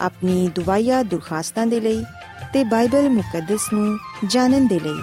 ਆਪਣੀ ਦੁਆਇਆ ਦੁਰਖਾਸਤਾਂ ਦੇ ਲਈ ਤੇ ਬਾਈਬਲ ਮੁਕੱਦਸ ਨੂੰ ਜਾਣਨ ਦੇ ਲਈ